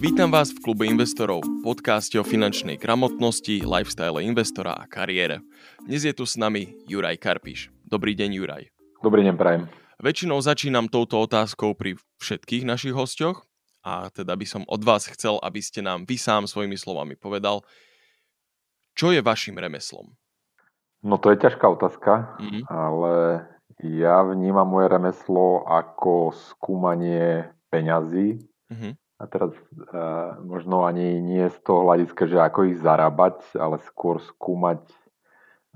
Vítam vás v klube investorov, podcaste o finančnej gramotnosti, lifestyle investora a kariére. Dnes je tu s nami Juraj Karpiš. Dobrý deň, Juraj. Dobrý deň, prajem. Väčšinou začínam touto otázkou pri všetkých našich hostoch a teda by som od vás chcel, aby ste nám vy sám svojimi slovami povedal, čo je vašim remeslom? No to je ťažká otázka, mm-hmm. ale ja vnímam moje remeslo ako skúmanie peňazí. Mm-hmm. A teraz uh, možno ani nie z toho hľadiska, že ako ich zarábať, ale skôr skúmať,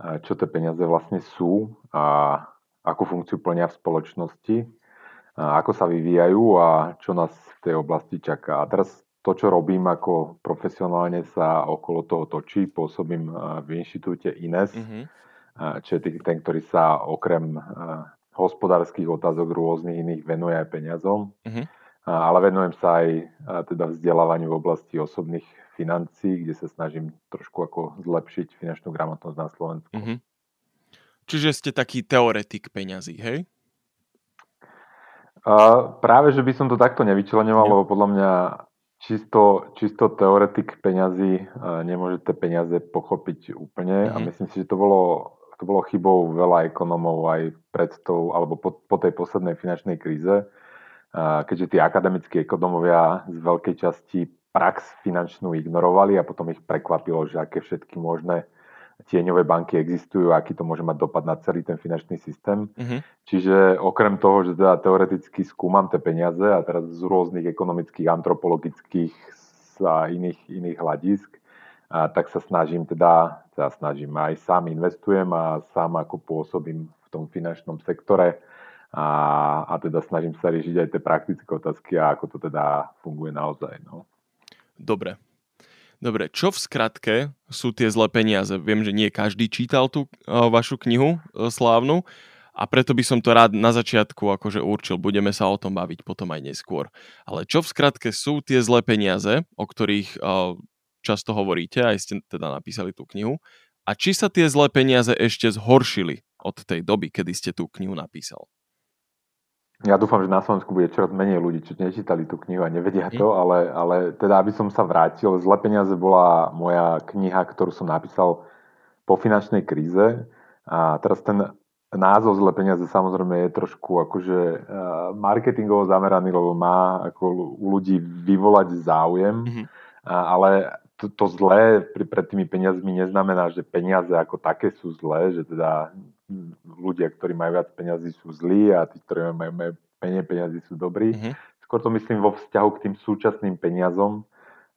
uh, čo tie peniaze vlastne sú a akú funkciu plnia v spoločnosti, uh, ako sa vyvíjajú a čo nás v tej oblasti čaká. A teraz to, čo robím ako profesionálne sa okolo toho točí, pôsobím v inštitúte INES, mm-hmm. čo je ten, ktorý sa okrem hospodárskych otázok rôznych iných venuje aj peniazom. Mm-hmm ale venujem sa aj teda vzdelávaniu v oblasti osobných financí, kde sa snažím trošku ako zlepšiť finančnú gramotnosť na Slovensku. Mm-hmm. Čiže ste taký teoretik peňazí, hej? Uh, práve, že by som to takto nevyčlenoval, lebo podľa mňa čisto, čisto teoretik peňazí uh, nemôže tie peniaze pochopiť úplne mm-hmm. a myslím si, že to bolo, to bolo chybou veľa ekonomov aj pred tou, alebo po, po tej poslednej finančnej kríze, keďže tí akademickí ekonomovia z veľkej časti prax finančnú ignorovali a potom ich prekvapilo, že aké všetky možné tieňové banky existujú, aký to môže mať dopad na celý ten finančný systém. Mm-hmm. Čiže okrem toho, že teda teoreticky skúmam tie peniaze a teraz z rôznych ekonomických, antropologických a iných, iných hľadisk, a tak sa snažím teda, teda snažím aj sám investujem a sám ako pôsobím v tom finančnom sektore a, a teda snažím sa riešiť aj tie praktické otázky a ako to teda funguje naozaj. No. Dobre. Dobre, čo v skratke sú tie zlé peniaze? Viem, že nie každý čítal tú uh, vašu knihu uh, slávnu a preto by som to rád na začiatku akože určil. Budeme sa o tom baviť potom aj neskôr. Ale čo v skratke sú tie zlé peniaze, o ktorých uh, často hovoríte, aj ste teda napísali tú knihu, a či sa tie zlé peniaze ešte zhoršili od tej doby, kedy ste tú knihu napísal? Ja dúfam, že na Slovensku bude čoraz menej ľudí, čo nečítali tú knihu a nevedia to, ale, ale teda, aby som sa vrátil, Zle peniaze bola moja kniha, ktorú som napísal po finančnej kríze. A teraz ten názov Zle peniaze samozrejme je trošku akože marketingovo zameraný, lebo má ako u ľudí vyvolať záujem, mm-hmm. ale to, to zlé pri, pred tými peniazmi neznamená, že peniaze ako také sú zlé, že teda ľudia, ktorí majú viac peniazy sú zlí a tí, ktorí majú, menej peniazy sú dobrí. Mm-hmm. Skôr to myslím vo vzťahu k tým súčasným peniazom,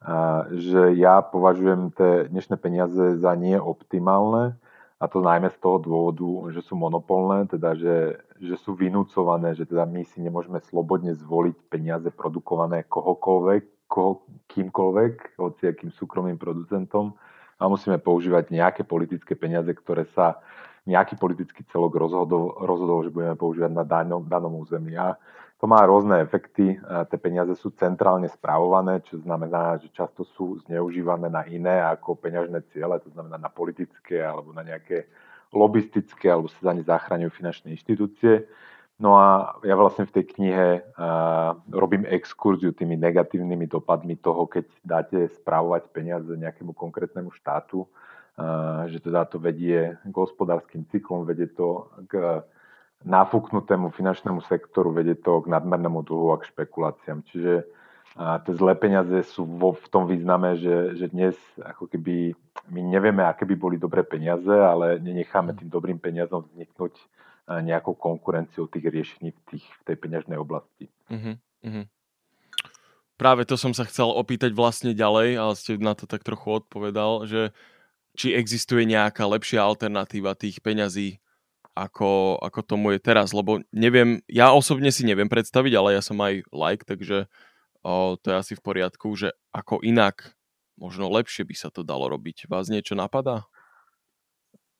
a, že ja považujem tie dnešné peniaze za neoptimálne a to najmä z toho dôvodu, že sú monopolné, teda že, že sú vynúcované, že teda my si nemôžeme slobodne zvoliť peniaze produkované kohokoľvek, koho, kýmkoľvek, akým súkromným producentom a musíme používať nejaké politické peniaze, ktoré sa nejaký politický celok rozhodol, rozhodol že budeme používať na danom, danom území. A to má rôzne efekty. Tie peniaze sú centrálne správované, čo znamená, že často sú zneužívané na iné ako peňažné ciele, to znamená na politické alebo na nejaké lobistické, alebo sa za ne zachraňujú finančné inštitúcie. No a ja vlastne v tej knihe uh, robím exkurziu tými negatívnymi dopadmi toho, keď dáte správovať peniaze nejakému konkrétnemu štátu, že teda to vedie k hospodárskym cyklom, vedie to k nafúknutému finančnému sektoru, vedie to k nadmernému dlhu a k špekuláciám. Čiže uh, tie zlé peniaze sú vo, v tom význame, že, že dnes ako keby my nevieme, aké by boli dobré peniaze, ale nenecháme tým dobrým peniazom vzniknúť nejakou konkurenciou tých riešení v, tých, v tej peňažnej oblasti. Uh-huh, uh-huh. Práve to som sa chcel opýtať vlastne ďalej, ale ste na to tak trochu odpovedal, že či existuje nejaká lepšia alternatíva tých peňazí, ako, ako tomu je teraz, lebo neviem, ja osobne si neviem predstaviť, ale ja som aj like, takže o, to je asi v poriadku, že ako inak, možno lepšie by sa to dalo robiť. Vás niečo napadá?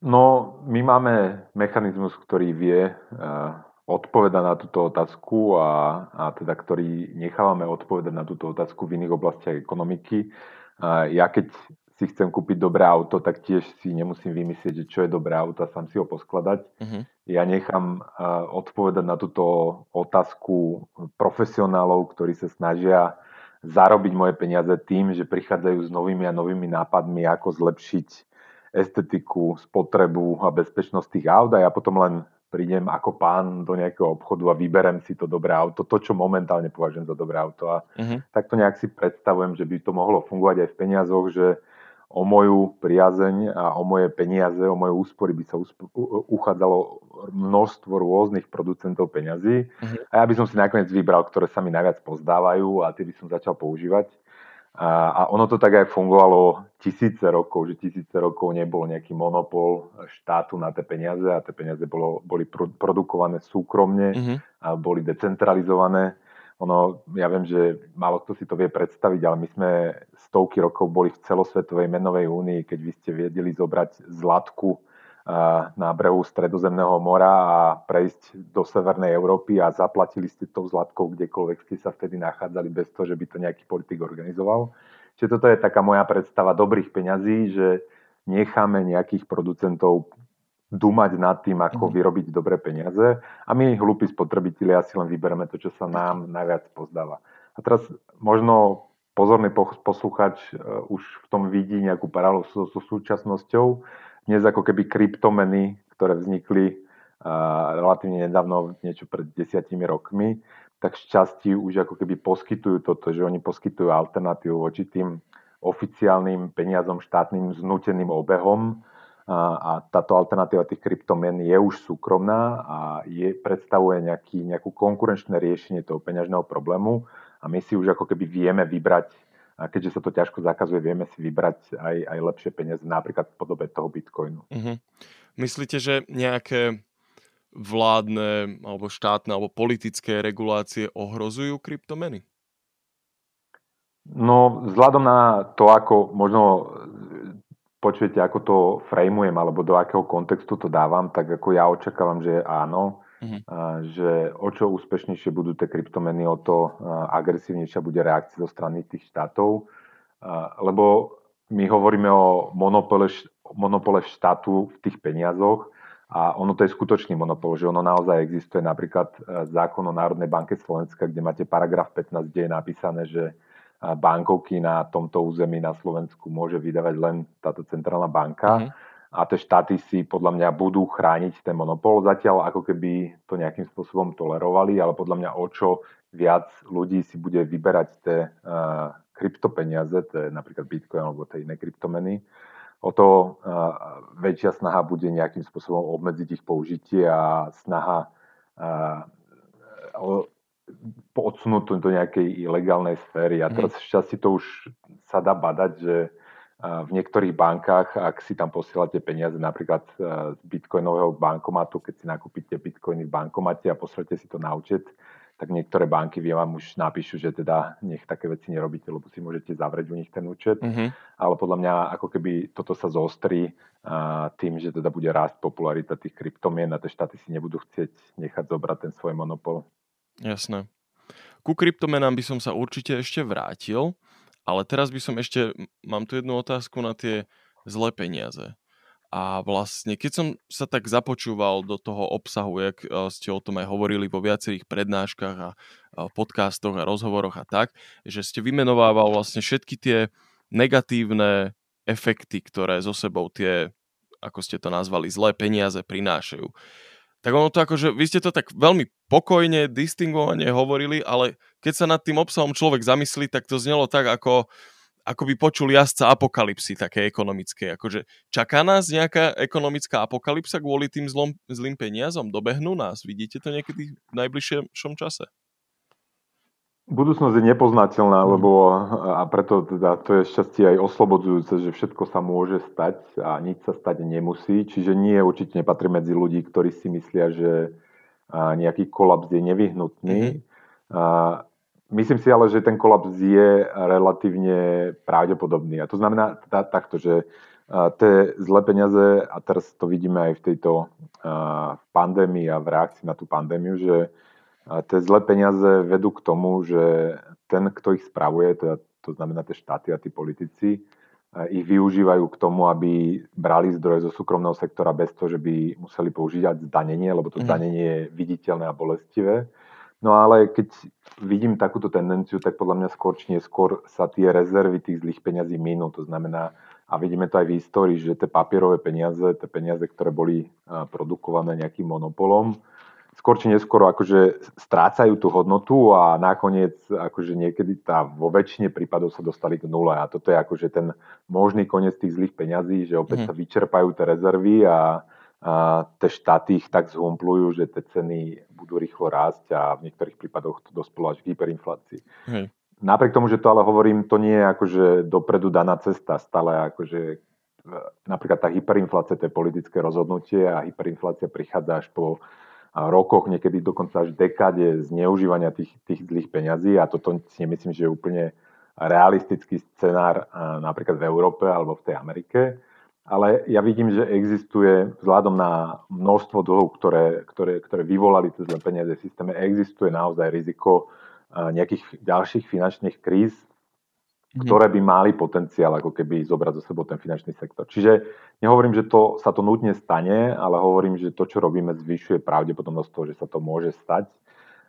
No, my máme mechanizmus, ktorý vie uh, odpovedať na túto otázku a, a teda ktorý nechávame odpovedať na túto otázku v iných oblastiach ekonomiky. Uh, ja keď si chcem kúpiť dobré auto, tak tiež si nemusím vymyslieť, že čo je dobré auto a sám si ho poskladať. Uh-huh. Ja nechám uh, odpovedať na túto otázku profesionálov, ktorí sa snažia zarobiť moje peniaze tým, že prichádzajú s novými a novými nápadmi, ako zlepšiť estetiku, spotrebu a bezpečnosť tých aut a ja potom len prídem ako pán do nejakého obchodu a vyberem si to dobré auto, to, čo momentálne považujem za dobré auto. A uh-huh. tak to nejak si predstavujem, že by to mohlo fungovať aj v peniazoch, že o moju priazeň a o moje peniaze, o moje úspory by sa usp- uchádzalo množstvo rôznych producentov peňazí. Uh-huh. A ja by som si nakoniec vybral, ktoré sa mi najviac pozdávajú a tie by som začal používať. A, a ono to tak aj fungovalo tisíce rokov, že tisíce rokov nebol nejaký monopol štátu na tie peniaze a tie peniaze bolo, boli pro, produkované súkromne mm-hmm. a boli decentralizované. Ono, ja viem, že málo kto si to vie predstaviť, ale my sme stovky rokov boli v celosvetovej menovej únii, keď vy ste vedeli zobrať zlatku na brehu Stredozemného mora a prejsť do Severnej Európy a zaplatili ste tou zlatkou kdekoľvek ste sa vtedy nachádzali bez toho, že by to nejaký politik organizoval. Čiže toto je taká moja predstava dobrých peňazí, že necháme nejakých producentov dumať nad tým, ako mm. vyrobiť dobré peniaze a my, hlúpi spotrebitelia, si len vyberieme to, čo sa nám najviac pozdáva. A teraz možno pozorný posluchač e, už v tom vidí nejakú paralelu so, so súčasnosťou, dnes ako keby kryptomeny, ktoré vznikli uh, relatívne nedávno, niečo pred desiatimi rokmi, tak šťastí už ako keby poskytujú toto, že oni poskytujú alternatívu voči tým oficiálnym peniazom štátnym znúteným obehom a táto alternatíva tých kryptomien je už súkromná a je, predstavuje nejaký, nejakú konkurenčné riešenie toho peňažného problému a my si už ako keby vieme vybrať a keďže sa to ťažko zakazuje, vieme si vybrať aj, aj lepšie peniaze, napríklad v podobe toho bitcoinu. Uh-huh. Myslíte, že nejaké vládne alebo štátne alebo politické regulácie ohrozujú kryptomeny? No, vzhľadom na to, ako možno počujete, ako to frameujem alebo do akého kontextu to dávam, tak ako ja očakávam, že áno, uh-huh. že o čo úspešnejšie budú tie kryptomeny, o to agresívnejšia bude reakcia zo strany tých štátov, lebo my hovoríme o monopole, monopole štátu v tých peniazoch a ono to je skutočný monopol, že ono naozaj existuje napríklad e, zákon o Národnej banke Slovenska, kde máte paragraf 15, kde je napísané, že bankovky na tomto území na Slovensku môže vydávať len táto centrálna banka. Uh-huh a tie štáty si podľa mňa budú chrániť ten monopol. Zatiaľ ako keby to nejakým spôsobom tolerovali, ale podľa mňa o čo viac ľudí si bude vyberať tie uh, kryptopeniaze, to je napríklad Bitcoin alebo tie iné kryptomeny, o to uh, väčšia snaha bude nejakým spôsobom obmedziť ich použitie a snaha uh, to do nejakej ilegálnej sféry. A mhm. teraz šťastie to už sa dá badať, že v niektorých bankách, ak si tam posielate peniaze napríklad e, z bitcoinového bankomatu, keď si nakúpite bitcoiny v bankomate a pošlete si to na účet, tak niektoré banky vám už napíšu, že teda nech také veci nerobíte, lebo si môžete zavrieť u nich ten účet. Mm-hmm. Ale podľa mňa ako keby toto sa zostrí tým, že teda bude rásť popularita tých kryptomien a tie štáty si nebudú chcieť nechať zobrať ten svoj monopol. Jasné. Ku kryptomenám by som sa určite ešte vrátil. Ale teraz by som ešte, mám tu jednu otázku na tie zlé peniaze. A vlastne, keď som sa tak započúval do toho obsahu, jak eh, ste o tom aj hovorili vo viacerých prednáškach a podcastoch a rozhovoroch a tak, že ste vymenovával vlastne všetky tie negatívne efekty, ktoré zo sebou tie, ako ste to nazvali, zlé peniaze prinášajú tak ono to akože, vy ste to tak veľmi pokojne, distingovane hovorili, ale keď sa nad tým obsahom človek zamyslí, tak to znelo tak, ako, ako by počul jazdca apokalipsy také ekonomické. Akože čaká nás nejaká ekonomická apokalypsa kvôli tým zlom, zlým peniazom? Dobehnú nás? Vidíte to niekedy v najbližšom čase? Budúcnosť je nepoznateľná, mm. lebo a preto teda to je šťastie aj oslobodzujúce, že všetko sa môže stať a nič sa stať nemusí. Čiže nie určite nepatrí medzi ľudí, ktorí si myslia, že nejaký kolaps je nevyhnutný. Mm-hmm. A myslím si ale, že ten kolaps je relatívne pravdepodobný. A to znamená takto, že tie zlé peniaze, a teraz to vidíme aj v tejto pandémii a v reakcii na tú pandémiu, že a tie zlé peniaze vedú k tomu, že ten, kto ich spravuje, teda, to znamená tie štáty a tí politici, ich využívajú k tomu, aby brali zdroje zo súkromného sektora bez toho, že by museli používať zdanenie, lebo to mm. zdanenie je viditeľné a bolestivé. No ale keď vidím takúto tendenciu, tak podľa mňa skôr či neskôr sa tie rezervy tých zlých peňazí minú. To znamená, a vidíme to aj v histórii, že tie papierové peniaze, tie peniaze, ktoré boli produkované nejakým monopolom, skôr či neskôr akože strácajú tú hodnotu a nakoniec akože niekedy tá, vo väčšine prípadov sa dostali k nule a toto je akože ten možný koniec tých zlých peňazí, že opäť mm. sa vyčerpajú tie rezervy a, a tie štáty ich tak zhumplujú, že tie ceny budú rýchlo rásť a v niektorých prípadoch to dospelo až k hyperinflácii. Mm. Napriek tomu, že to ale hovorím, to nie je akože dopredu daná cesta, stále akože napríklad tá hyperinflácia, to je politické rozhodnutie a hyperinflácia prichádza až po rokoch, niekedy dokonca až dekáde zneužívania tých, tých zlých peňazí a toto si nemyslím, že je úplne realistický scenár napríklad v Európe alebo v tej Amerike. Ale ja vidím, že existuje vzhľadom na množstvo dlhov, ktoré, ktoré, ktoré vyvolali tie zlé peniaze v systéme, existuje naozaj riziko nejakých ďalších finančných kríz. Ktoré by mali potenciál ako keby zobrať zo sebou ten finančný sektor. Čiže nehovorím, že to, sa to nutne stane, ale hovorím, že to, čo robíme, zvyšuje pravdepodobnosť toho, že sa to môže stať.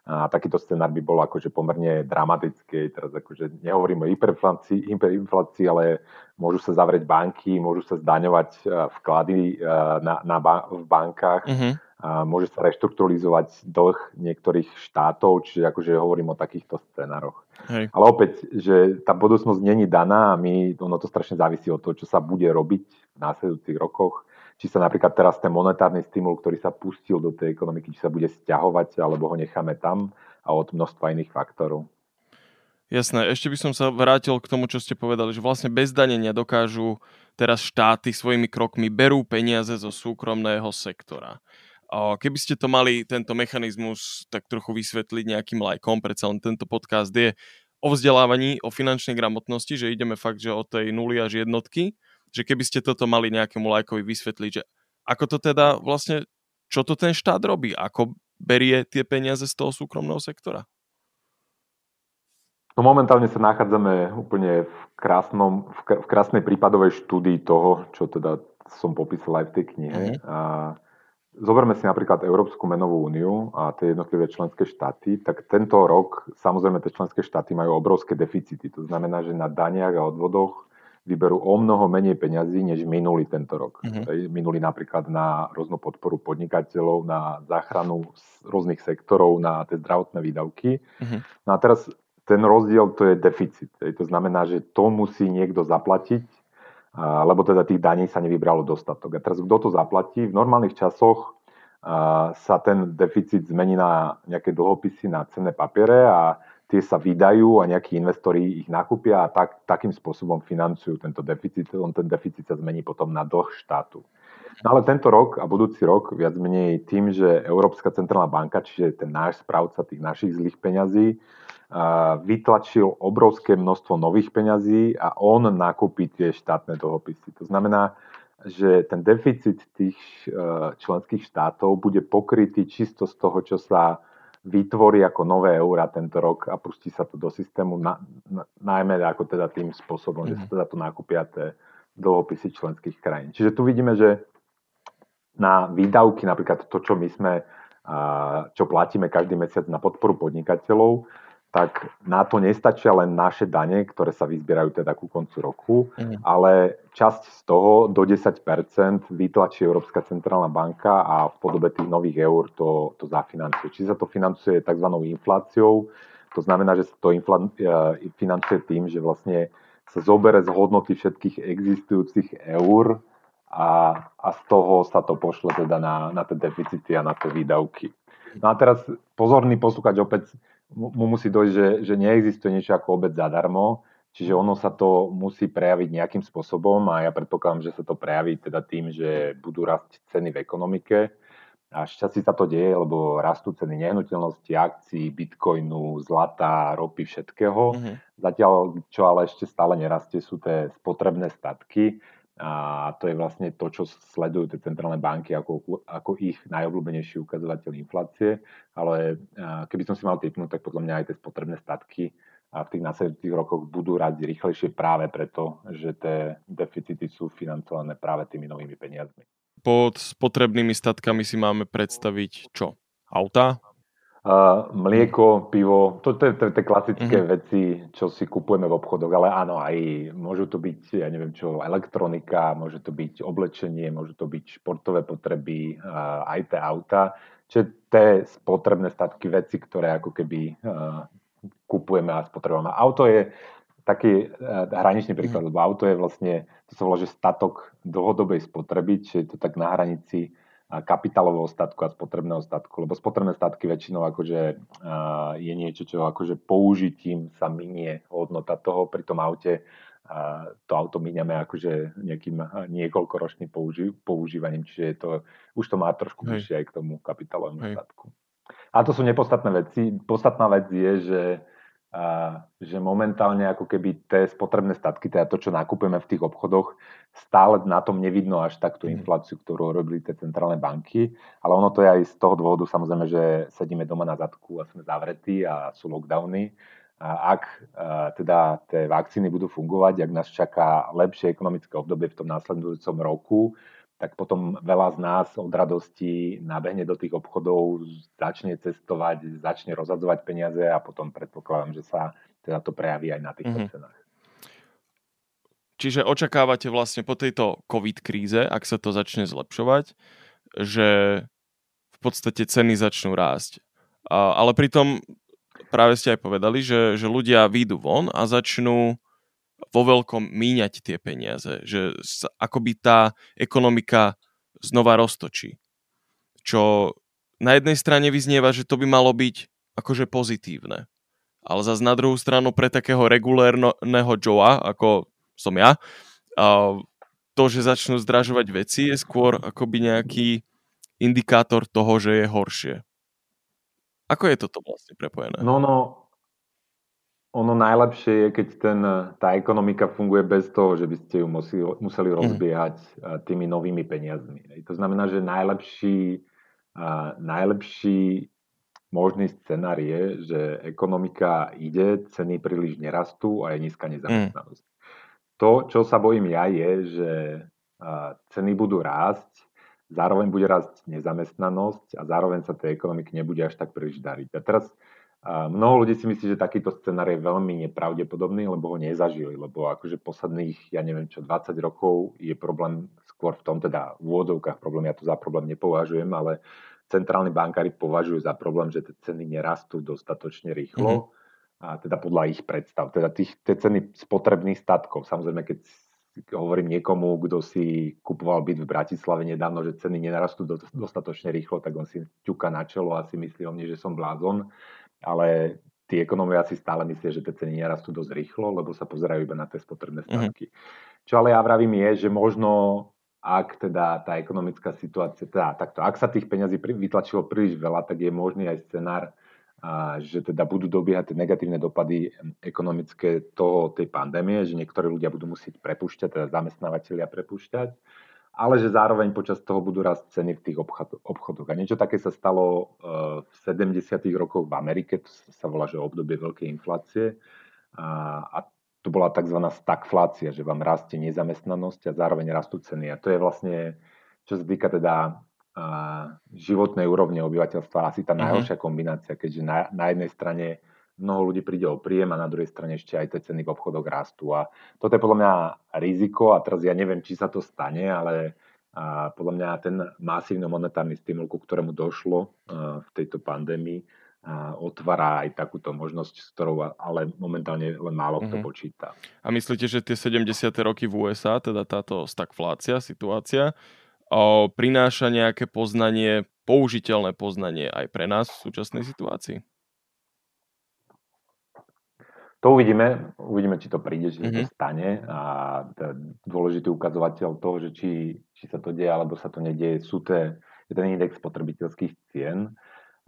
A takýto scenár by bol akože pomerne dramatický. Teraz akože nehovorím o hyperinflácii, hyperinflácii, ale môžu sa zavrieť banky, môžu sa zdaňovať e, vklady e, na, na ba- v bankách. Mm-hmm a môže sa reštrukturalizovať dlh niektorých štátov, čiže akože hovorím o takýchto scenároch. Hej. Ale opäť, že tá budúcnosť není daná a my, ono to strašne závisí od toho, čo sa bude robiť v následujúcich rokoch. Či sa napríklad teraz ten monetárny stimul, ktorý sa pustil do tej ekonomiky, či sa bude stiahovať, alebo ho necháme tam a od množstva iných faktorov. Jasné, ešte by som sa vrátil k tomu, čo ste povedali, že vlastne bez danenia dokážu teraz štáty svojimi krokmi berú peniaze zo súkromného sektora. Keby ste to mali, tento mechanizmus, tak trochu vysvetliť nejakým lajkom, predsa len tento podcast je o vzdelávaní, o finančnej gramotnosti, že ideme fakt, že o tej nuly až jednotky, že keby ste toto mali nejakému lajkovi vysvetliť, že ako to teda vlastne, čo to ten štát robí, ako berie tie peniaze z toho súkromného sektora? No momentálne sa nachádzame úplne v, krásnom, v krásnej prípadovej štúdii toho, čo teda som popísal aj v tej knihe. Mm-hmm. A Zoberme si napríklad Európsku menovú úniu a tie jednotlivé členské štáty, tak tento rok samozrejme tie členské štáty majú obrovské deficity. To znamená, že na daniach a odvodoch vyberú o mnoho menej peňazí, než minulý tento rok. Mm-hmm. Minulý napríklad na rôznu podporu podnikateľov, na záchranu rôznych sektorov, na tie zdravotné výdavky. Mm-hmm. No a teraz ten rozdiel to je deficit. To znamená, že to musí niekto zaplatiť lebo teda tých daní sa nevybralo dostatok. A teraz kto to zaplatí? V normálnych časoch sa ten deficit zmení na nejaké dlhopisy, na cenné papiere a tie sa vydajú a nejakí investori ich nakúpia a tak, takým spôsobom financujú tento deficit. On ten deficit sa zmení potom na dlh štátu. No ale tento rok a budúci rok viac menej tým, že Európska centrálna banka, čiže ten náš správca tých našich zlých peňazí, vytlačil obrovské množstvo nových peňazí a on nakúpi tie štátne dlhopisy. To znamená, že ten deficit tých e, členských štátov bude pokrytý čisto z toho, čo sa vytvorí ako nové eurá tento rok a pustí sa to do systému, na, na, najmä ako teda tým spôsobom, mm-hmm. že sa mhm. teda to nakúpia tie dlhopisy členských krajín. Čiže tu vidíme, že na výdavky, napríklad to, čo my sme, čo platíme každý mesiac na podporu podnikateľov, tak na to nestačia len naše dane, ktoré sa vyzbierajú teda ku koncu roku, mm. ale časť z toho do 10% vytlačí Európska centrálna banka a v podobe tých nových eur to, to zafinancuje. Či sa to financuje tzv. infláciou, to znamená, že sa to infla, e, financuje tým, že vlastne sa zobere z hodnoty všetkých existujúcich eur a, a z toho sa to pošle teda na, na tie deficity a na tie výdavky. No a teraz pozorný poslúchať opäť mu musí dojsť, že, že neexistuje niečo ako obec zadarmo, čiže ono sa to musí prejaviť nejakým spôsobom a ja predpokladám, že sa to prejaví teda tým, že budú rásť ceny v ekonomike. A šťastie sa to deje, lebo rastú ceny nehnuteľnosti, akcií, bitcoinu, zlata, ropy, všetkého. Mm-hmm. Zatiaľ, čo ale ešte stále nerastie, sú tie spotrebné statky a to je vlastne to, čo sledujú tie centrálne banky ako, ako ich najobľúbenejší ukazovateľ inflácie. Ale keby som si mal typnúť, tak podľa mňa aj tie spotrebné statky a v tých následujúcich rokoch budú rásť rýchlejšie práve preto, že tie deficity sú financované práve tými novými peniazmi. Pod spotrebnými statkami si máme predstaviť čo? Auta? Uh, mlieko, pivo, to, to, to klasické mm-hmm. veci, čo si kupujeme v obchodoch, ale áno, aj môžu to byť, ja neviem čo, elektronika, môže to byť oblečenie, môžu to byť športové potreby, uh, aj tie auta, čiže tie spotrebné statky veci, ktoré ako keby uh, kupujeme a spotrebujeme. Auto je taký uh, hraničný príklad, mm-hmm. lebo auto je vlastne, to sa volá, že statok dlhodobej spotreby, čiže je to tak na hranici kapitálového statku a spotrebného statku, lebo spotrebné statky väčšinou akože je niečo, čo akože použitím sa minie hodnota toho, pri tom aute to auto míňame akože nejakým niekoľkoročným použi- používaním, čiže je to, už to má trošku bližšie aj k tomu kapitálovému statku. A to sú nepodstatné veci. Podstatná vec je, že že momentálne ako keby tie spotrebné statky, teda to, čo nakupujeme v tých obchodoch, stále na tom nevidno až tak tú mhm. infláciu, ktorú robili tie centrálne banky, ale ono to je aj z toho dôvodu samozrejme, že sedíme doma na zadku a sme zavretí a sú lockdowny. A ak teda tie vakcíny budú fungovať, ak nás čaká lepšie ekonomické obdobie v tom následujúcom roku, tak potom veľa z nás od radosti nabehne do tých obchodov, začne cestovať, začne rozhadzovať peniaze a potom predpokladám, že sa teda to prejaví aj na týchto mm-hmm. cenách. Čiže očakávate vlastne po tejto COVID kríze, ak sa to začne zlepšovať, že v podstate ceny začnú rásť. A, ale pritom práve ste aj povedali, že, že ľudia výjdu von a začnú vo veľkom míňať tie peniaze, že akoby tá ekonomika znova roztočí. Čo na jednej strane vyznieva, že to by malo byť akože pozitívne. Ale zase na druhú stranu pre takého regulérneho Joea, ako som ja, to, že začnú zdražovať veci, je skôr akoby nejaký indikátor toho, že je horšie. Ako je toto vlastne prepojené? No, no, ono najlepšie je, keď ten, tá ekonomika funguje bez toho, že by ste ju museli, museli mhm. rozbiehať mm. tými novými peniazmi. To znamená, že najlepší, najlepší možný scenár je, že ekonomika ide, ceny príliš nerastú a je nízka nezamestnanosť. Mm. To, čo sa bojím ja, je, že ceny budú rásť, zároveň bude rásť nezamestnanosť a zároveň sa tej ekonomiky nebude až tak príliš dariť. A teraz a mnoho ľudí si myslí, že takýto scenár je veľmi nepravdepodobný, lebo ho nezažili, lebo akože posledných, ja neviem čo, 20 rokov je problém skôr v tom, teda v úvodovkách problém, ja to za problém nepovažujem, ale centrálni bankári považujú za problém, že tie ceny nerastú dostatočne rýchlo, mm-hmm. a teda podľa ich predstav, teda tých, tie ceny spotrebných statkov, samozrejme, keď hovorím niekomu, kto si kupoval byt v Bratislave nedávno, že ceny nenarastú dostatočne rýchlo, tak on si ťuka na čelo a si myslí o mne, že som blázon ale tí ekonómovia si stále myslia, že tie ceny nerastú dosť rýchlo, lebo sa pozerajú iba na tie spotrebné mhm. statky. Mm-hmm. Čo ale ja vravím je, že možno ak teda tá ekonomická situácia, teda takto, ak sa tých peňazí vytlačilo príliš veľa, tak je možný aj scenár, a, že teda budú dobiehať tie negatívne dopady ekonomické toho, tej pandémie, že niektorí ľudia budú musieť prepušťať, teda zamestnávateľia prepušťať ale že zároveň počas toho budú rásť ceny v tých obchodoch. A niečo také sa stalo eh, v 70. rokoch v Amerike, to sa volá, že obdobie veľkej inflácie. A to bola tzv. stagflácia, že vám rastie nezamestnanosť a zároveň rastú ceny. A to je vlastne, čo sa týka teda životnej úrovne obyvateľstva, asi tá mhm. najhoršia kombinácia, keďže na, na jednej strane mnoho ľudí príde o príjem a na druhej strane ešte aj tie ceny v obchodoch rastú. A toto je podľa mňa riziko a teraz ja neviem, či sa to stane, ale a podľa mňa ten masívny monetárny stimul, ku ktorému došlo v tejto pandémii, otvára aj takúto možnosť, s ktorou ale momentálne len málo kto mm-hmm. počíta. A myslíte, že tie 70. roky v USA, teda táto stagflácia, situácia, o, prináša nejaké poznanie, použiteľné poznanie aj pre nás v súčasnej situácii? To uvidíme, uvidíme, či to príde, či mm-hmm. to stane a dôležitý ukazovateľ toho, že či, či sa to deje alebo sa to nedieje, sú te, je ten index spotrebiteľských cien.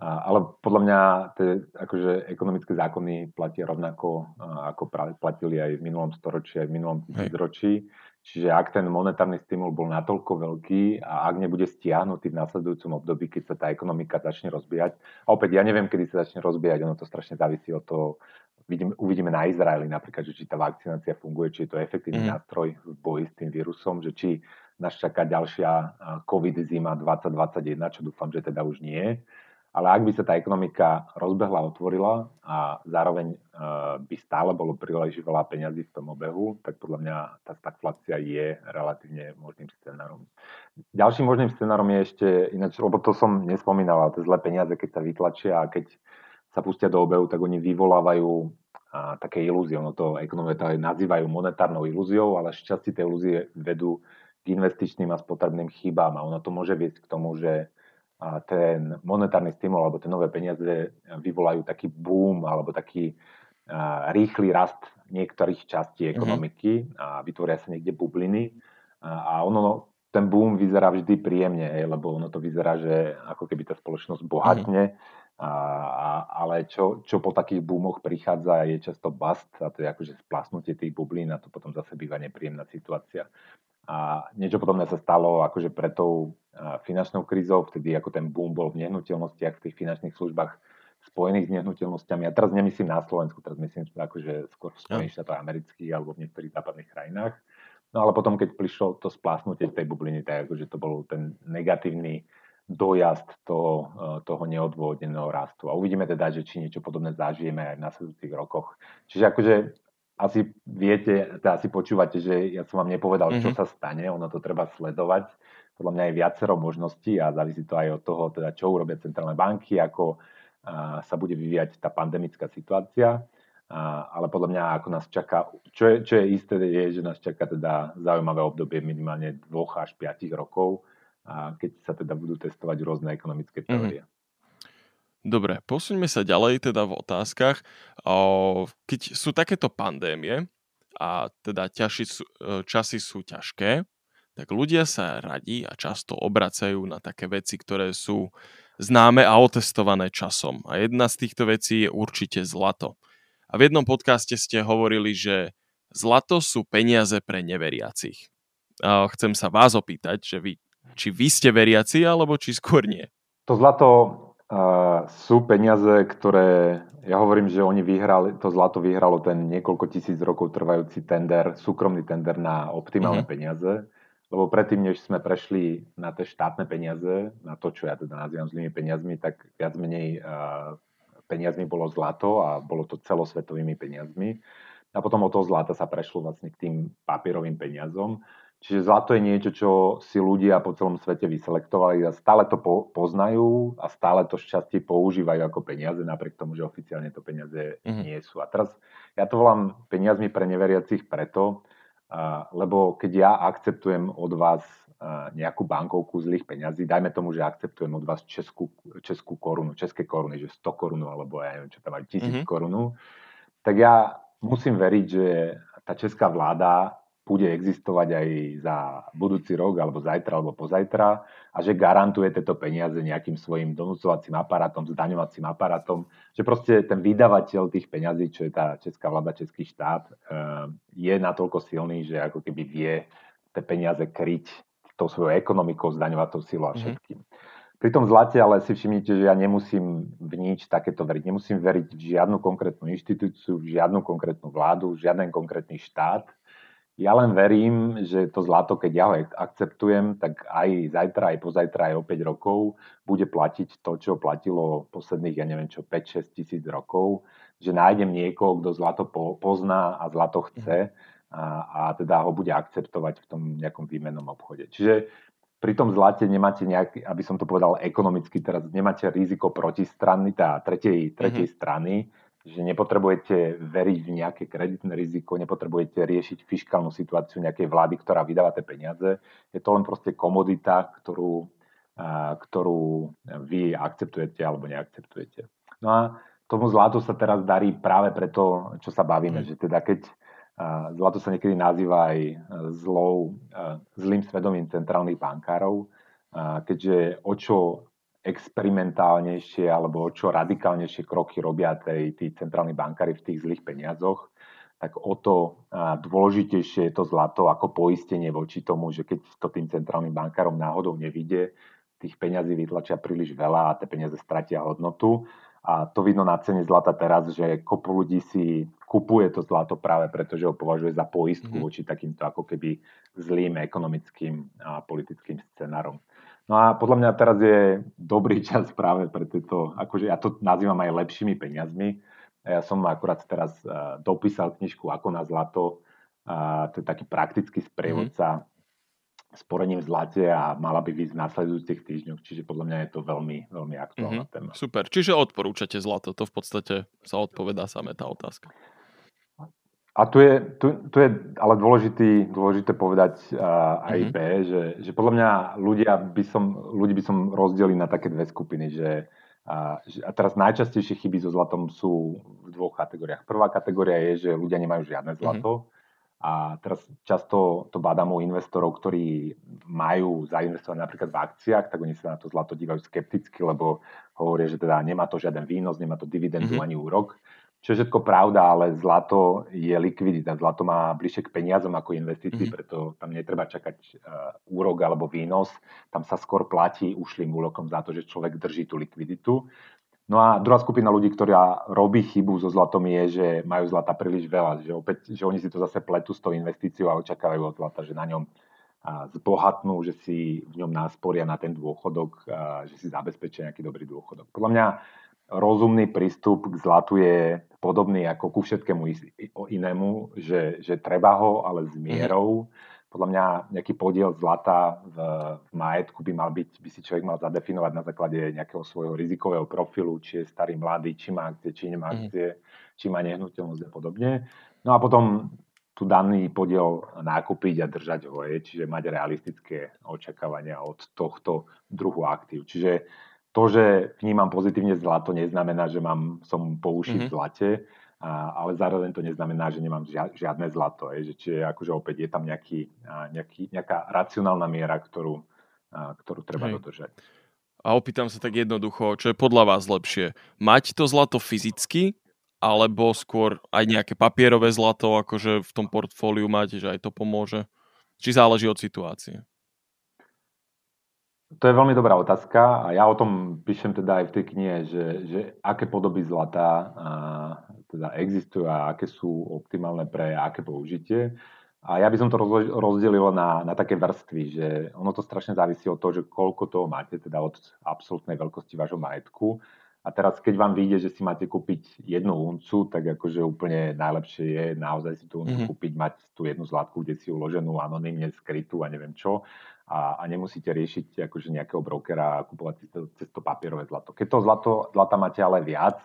A, ale podľa mňa te, akože ekonomické zákony platia rovnako, ako platili aj v minulom storočí, aj v minulom tisícročí. Čiže ak ten monetárny stimul bol natoľko veľký a ak nebude stiahnutý v následujúcom období, keď sa tá ekonomika začne rozbíjať, a opäť ja neviem, kedy sa začne rozbíjať, ono to strašne závisí od toho, Vidíme, uvidíme na Izraeli napríklad, že či tá vakcinácia funguje, či je to efektívny mm. nástroj v boji s tým vírusom, že či nás čaká ďalšia COVID zima 2021, čo dúfam, že teda už nie. ale ak by sa tá ekonomika rozbehla, otvorila a zároveň uh, by stále bolo príliš veľa peňazí v tom obehu, tak podľa mňa tá stagflácia je relatívne možným scenárom. Ďalším možným scenárom je ešte, ináč, lebo to som nespomínal, ale tie zlé peniaze, keď sa vytlačia a keď sa pustia do obehu, tak oni vyvolávajú a, také ilúzie. Ono to ekonomie to aj nazývajú monetárnou ilúziou, ale šťastie tie ilúzie vedú k investičným a spotrebným chybám a ono to môže viesť k tomu, že ten monetárny stimul alebo tie nové peniaze vyvolajú taký boom alebo taký rýchly rast niektorých častí mhm. ekonomiky mm-hmm. a vytvoria sa niekde bubliny a ono, ten boom vyzerá vždy príjemne, lebo ono to vyzerá, že ako keby tá spoločnosť bohatne, mm-hmm. A, a, ale čo, čo po takých boomoch prichádza je často bust a to je akože splasnutie tých bublín a to potom zase býva nepríjemná situácia. A niečo podobné sa stalo akože pred tou finančnou krízou, vtedy ako ten boom bol v nehnuteľnostiach, v tých finančných službách spojených s nehnuteľnosťami. Ja teraz nemyslím na Slovensku, teraz myslím akože skôr v Spojených štátoch amerických alebo v niektorých západných krajinách. No ale potom, keď prišlo to splásnutie tej bubliny, tak akože to bol ten negatívny dojazd toho, toho neodôvodneného rastu. A uvidíme teda, že či niečo podobné zažijeme aj v nasledujúcich rokoch. Čiže akože asi viete, teda asi počúvate, že ja som vám nepovedal, mm-hmm. čo mhm. sa stane, ono to treba sledovať. Podľa mňa je viacero možností a závisí to aj od toho, teda, čo urobia centrálne banky, ako a, sa bude vyvíjať tá pandemická situácia. A, ale podľa mňa ako nás čaká, čo je, čo je isté, je, že nás čaká teda zaujímavé obdobie minimálne dvoch až piatich rokov, a keď sa teda budú testovať rôzne ekonomické mhm. teórie. Mm-hmm. Dobre, posuňme sa ďalej teda v otázkach. Keď sú takéto pandémie a teda ťaži, e, časy sú ťažké, tak ľudia sa radí a často obracajú na také veci, ktoré sú známe a otestované časom. A jedna z týchto vecí je určite zlato. A v jednom podcaste ste hovorili, že zlato sú peniaze pre neveriacich. Chcem sa vás opýtať, že vy, či vy ste veriaci, alebo či skôr nie. To zlato Uh, sú peniaze, ktoré, ja hovorím, že oni vyhrali, to zlato vyhralo ten niekoľko tisíc rokov trvajúci tender, súkromný tender na optimálne mm-hmm. peniaze, lebo predtým, než sme prešli na tie štátne peniaze, na to, čo ja teda nazývam zlými peniazmi, tak viac menej uh, peniazmi bolo zlato a bolo to celosvetovými peniazmi. A potom od toho zlata sa prešlo vlastne k tým papierovým peniazom. Čiže zlato je niečo, čo si ľudia po celom svete vyselektovali a stále to po, poznajú a stále to šťastie používajú ako peniaze, napriek tomu, že oficiálne to peniaze mm-hmm. nie sú. A teraz ja to volám peniazmi pre neveriacich preto, uh, lebo keď ja akceptujem od vás uh, nejakú bankovku zlých peňazí, dajme tomu, že akceptujem od vás českú, českú korunu, české koruny, že 100 korunu, alebo ja neviem, čo tam majú, 1000 mm-hmm. korunu, tak ja musím veriť, že tá česká vláda bude existovať aj za budúci rok, alebo zajtra, alebo pozajtra a že garantuje tieto peniaze nejakým svojim donúcovacím aparátom, zdaňovacím aparátom, že proste ten vydavateľ tých peňazí, čo je tá česká vláda, český štát, eh, je natoľko silný, že ako keby vie tie peniaze kryť tou svojou ekonomikou, zdaňovatou silou a mhm. všetkým. Mm-hmm. Pri tom zlate ale si všimnite, že ja nemusím v nič takéto veriť. Nemusím veriť v žiadnu konkrétnu inštitúciu, v žiadnu konkrétnu vládu, v žiaden konkrétny štát ja len verím, že to zlato, keď ja ho akceptujem, tak aj zajtra, aj pozajtra, aj o 5 rokov bude platiť to, čo platilo posledných, ja neviem čo, 5-6 tisíc rokov, že nájdem niekoho, kto zlato pozná a zlato chce a, a teda ho bude akceptovať v tom nejakom výmennom obchode. Čiže pri tom zlate nemáte nejaký, aby som to povedal ekonomicky, teraz nemáte riziko protistrany, tá tretej, tretej mm-hmm. strany, že nepotrebujete veriť v nejaké kreditné riziko, nepotrebujete riešiť fiskálnu situáciu nejakej vlády, ktorá vydáva tie peniaze. Je to len proste komodita, ktorú, ktorú vy akceptujete alebo neakceptujete. No a tomu zlatu sa teraz darí práve preto, čo sa bavíme, mm. že teda keď zlato sa niekedy nazýva aj zlou, zlým svedomím centrálnych bankárov, keďže o čo experimentálnejšie alebo čo radikálnejšie kroky robia tí, tí centrálni bankári v tých zlých peniazoch, tak o to dôležitejšie je to zlato ako poistenie voči tomu, že keď to tým centrálnym bankárom náhodou nevidie, tých peňazí vytlačia príliš veľa a tie peniaze stratia hodnotu. A to vidno na cene zlata teraz, že kopu ľudí si kupuje to zlato práve preto, že ho považuje za poistku mm-hmm. voči takýmto ako keby zlým ekonomickým a politickým scenárom. No a podľa mňa teraz je dobrý čas práve pre tieto, akože ja to nazývam aj lepšími peniazmi. Ja som akurát teraz uh, dopísal knižku Ako na zlato. Uh, to je taký praktický sprievodca mm-hmm. sporením v zlate a mala by výsť v následujúcich týždňoch, čiže podľa mňa je to veľmi, veľmi aktuálna mm-hmm. téma. Super, čiže odporúčate zlato, to v podstate sa odpovedá samé tá otázka. A tu je, tu, tu je ale dôležitý, dôležité povedať uh, aj mm-hmm. B, že, že podľa mňa ľudia by som, ľudí by som rozdelil na také dve skupiny, že, uh, že a teraz najčastejšie chyby so zlatom sú v dvoch kategóriách. Prvá kategória je, že ľudia nemajú žiadne zlato mm-hmm. a teraz často to badám u investorov, ktorí majú zainvestovať napríklad v akciách, tak oni sa na to zlato dívajú skepticky, lebo hovoria, že teda nemá to žiaden výnos, nemá to dividendu mm-hmm. ani úrok. Čo je všetko pravda, ale zlato je likvidita. Zlato má bližšie k peniazom ako investícii, mm-hmm. preto tam netreba čakať uh, úrok alebo výnos. Tam sa skôr platí ušlým úrokom za to, že človek drží tú likviditu. No a druhá skupina ľudí, ktorá robí chybu so zlatom je, že majú zlata príliš veľa, že opäť, že oni si to zase pletú s tou investíciou a očakávajú od zlata, že na ňom zbohatnú, že si v ňom násporia na ten dôchodok, že si zabezpečia nejaký dobrý dôchodok. Podľa mňa rozumný prístup k zlatu je podobný ako ku všetkému inému, že, že treba ho, ale s mierou. Podľa mňa nejaký podiel zlata v, v majetku by mal byť, by si človek mal zadefinovať na základe nejakého svojho rizikového profilu, či je starý, mladý, či má akcie, či nemá mhm. akcie, mm. či má nehnuteľnosť a podobne. No a potom tu daný podiel nákupiť a držať ho, je, čiže mať realistické očakávania od tohto druhu aktív. Čiže to, že vnímam pozitívne zlato, neznamená, že mám, som po uši mm-hmm. v zlate, a, ale zároveň to neznamená, že nemám žiadne zlato. Je, že, čiže akože opäť je tam nejaký, nejaký, nejaká racionálna miera, ktorú, ktorú treba Hej. dodržať. A opýtam sa tak jednoducho, čo je podľa vás lepšie? Mať to zlato fyzicky, alebo skôr aj nejaké papierové zlato, akože v tom portfóliu máte, že aj to pomôže? Či záleží od situácie? To je veľmi dobrá otázka a ja o tom píšem teda aj v tej knihe, že, že aké podoby zlata a, teda existujú a aké sú optimálne pre aké použitie. A ja by som to rozdelil na, na také vrstvy, že ono to strašne závisí od toho, že koľko toho máte, teda od absolútnej veľkosti vášho majetku. A teraz, keď vám vyjde, že si máte kúpiť jednu uncu, tak akože úplne najlepšie je naozaj si tú uncu mm-hmm. kúpiť, mať tú jednu zlatku, kde si uloženú anonymne, skrytú a neviem čo a, a nemusíte riešiť akože nejakého brokera a kupovať si to, cez to papierové zlato. Keď to zlato, zlata máte ale viac,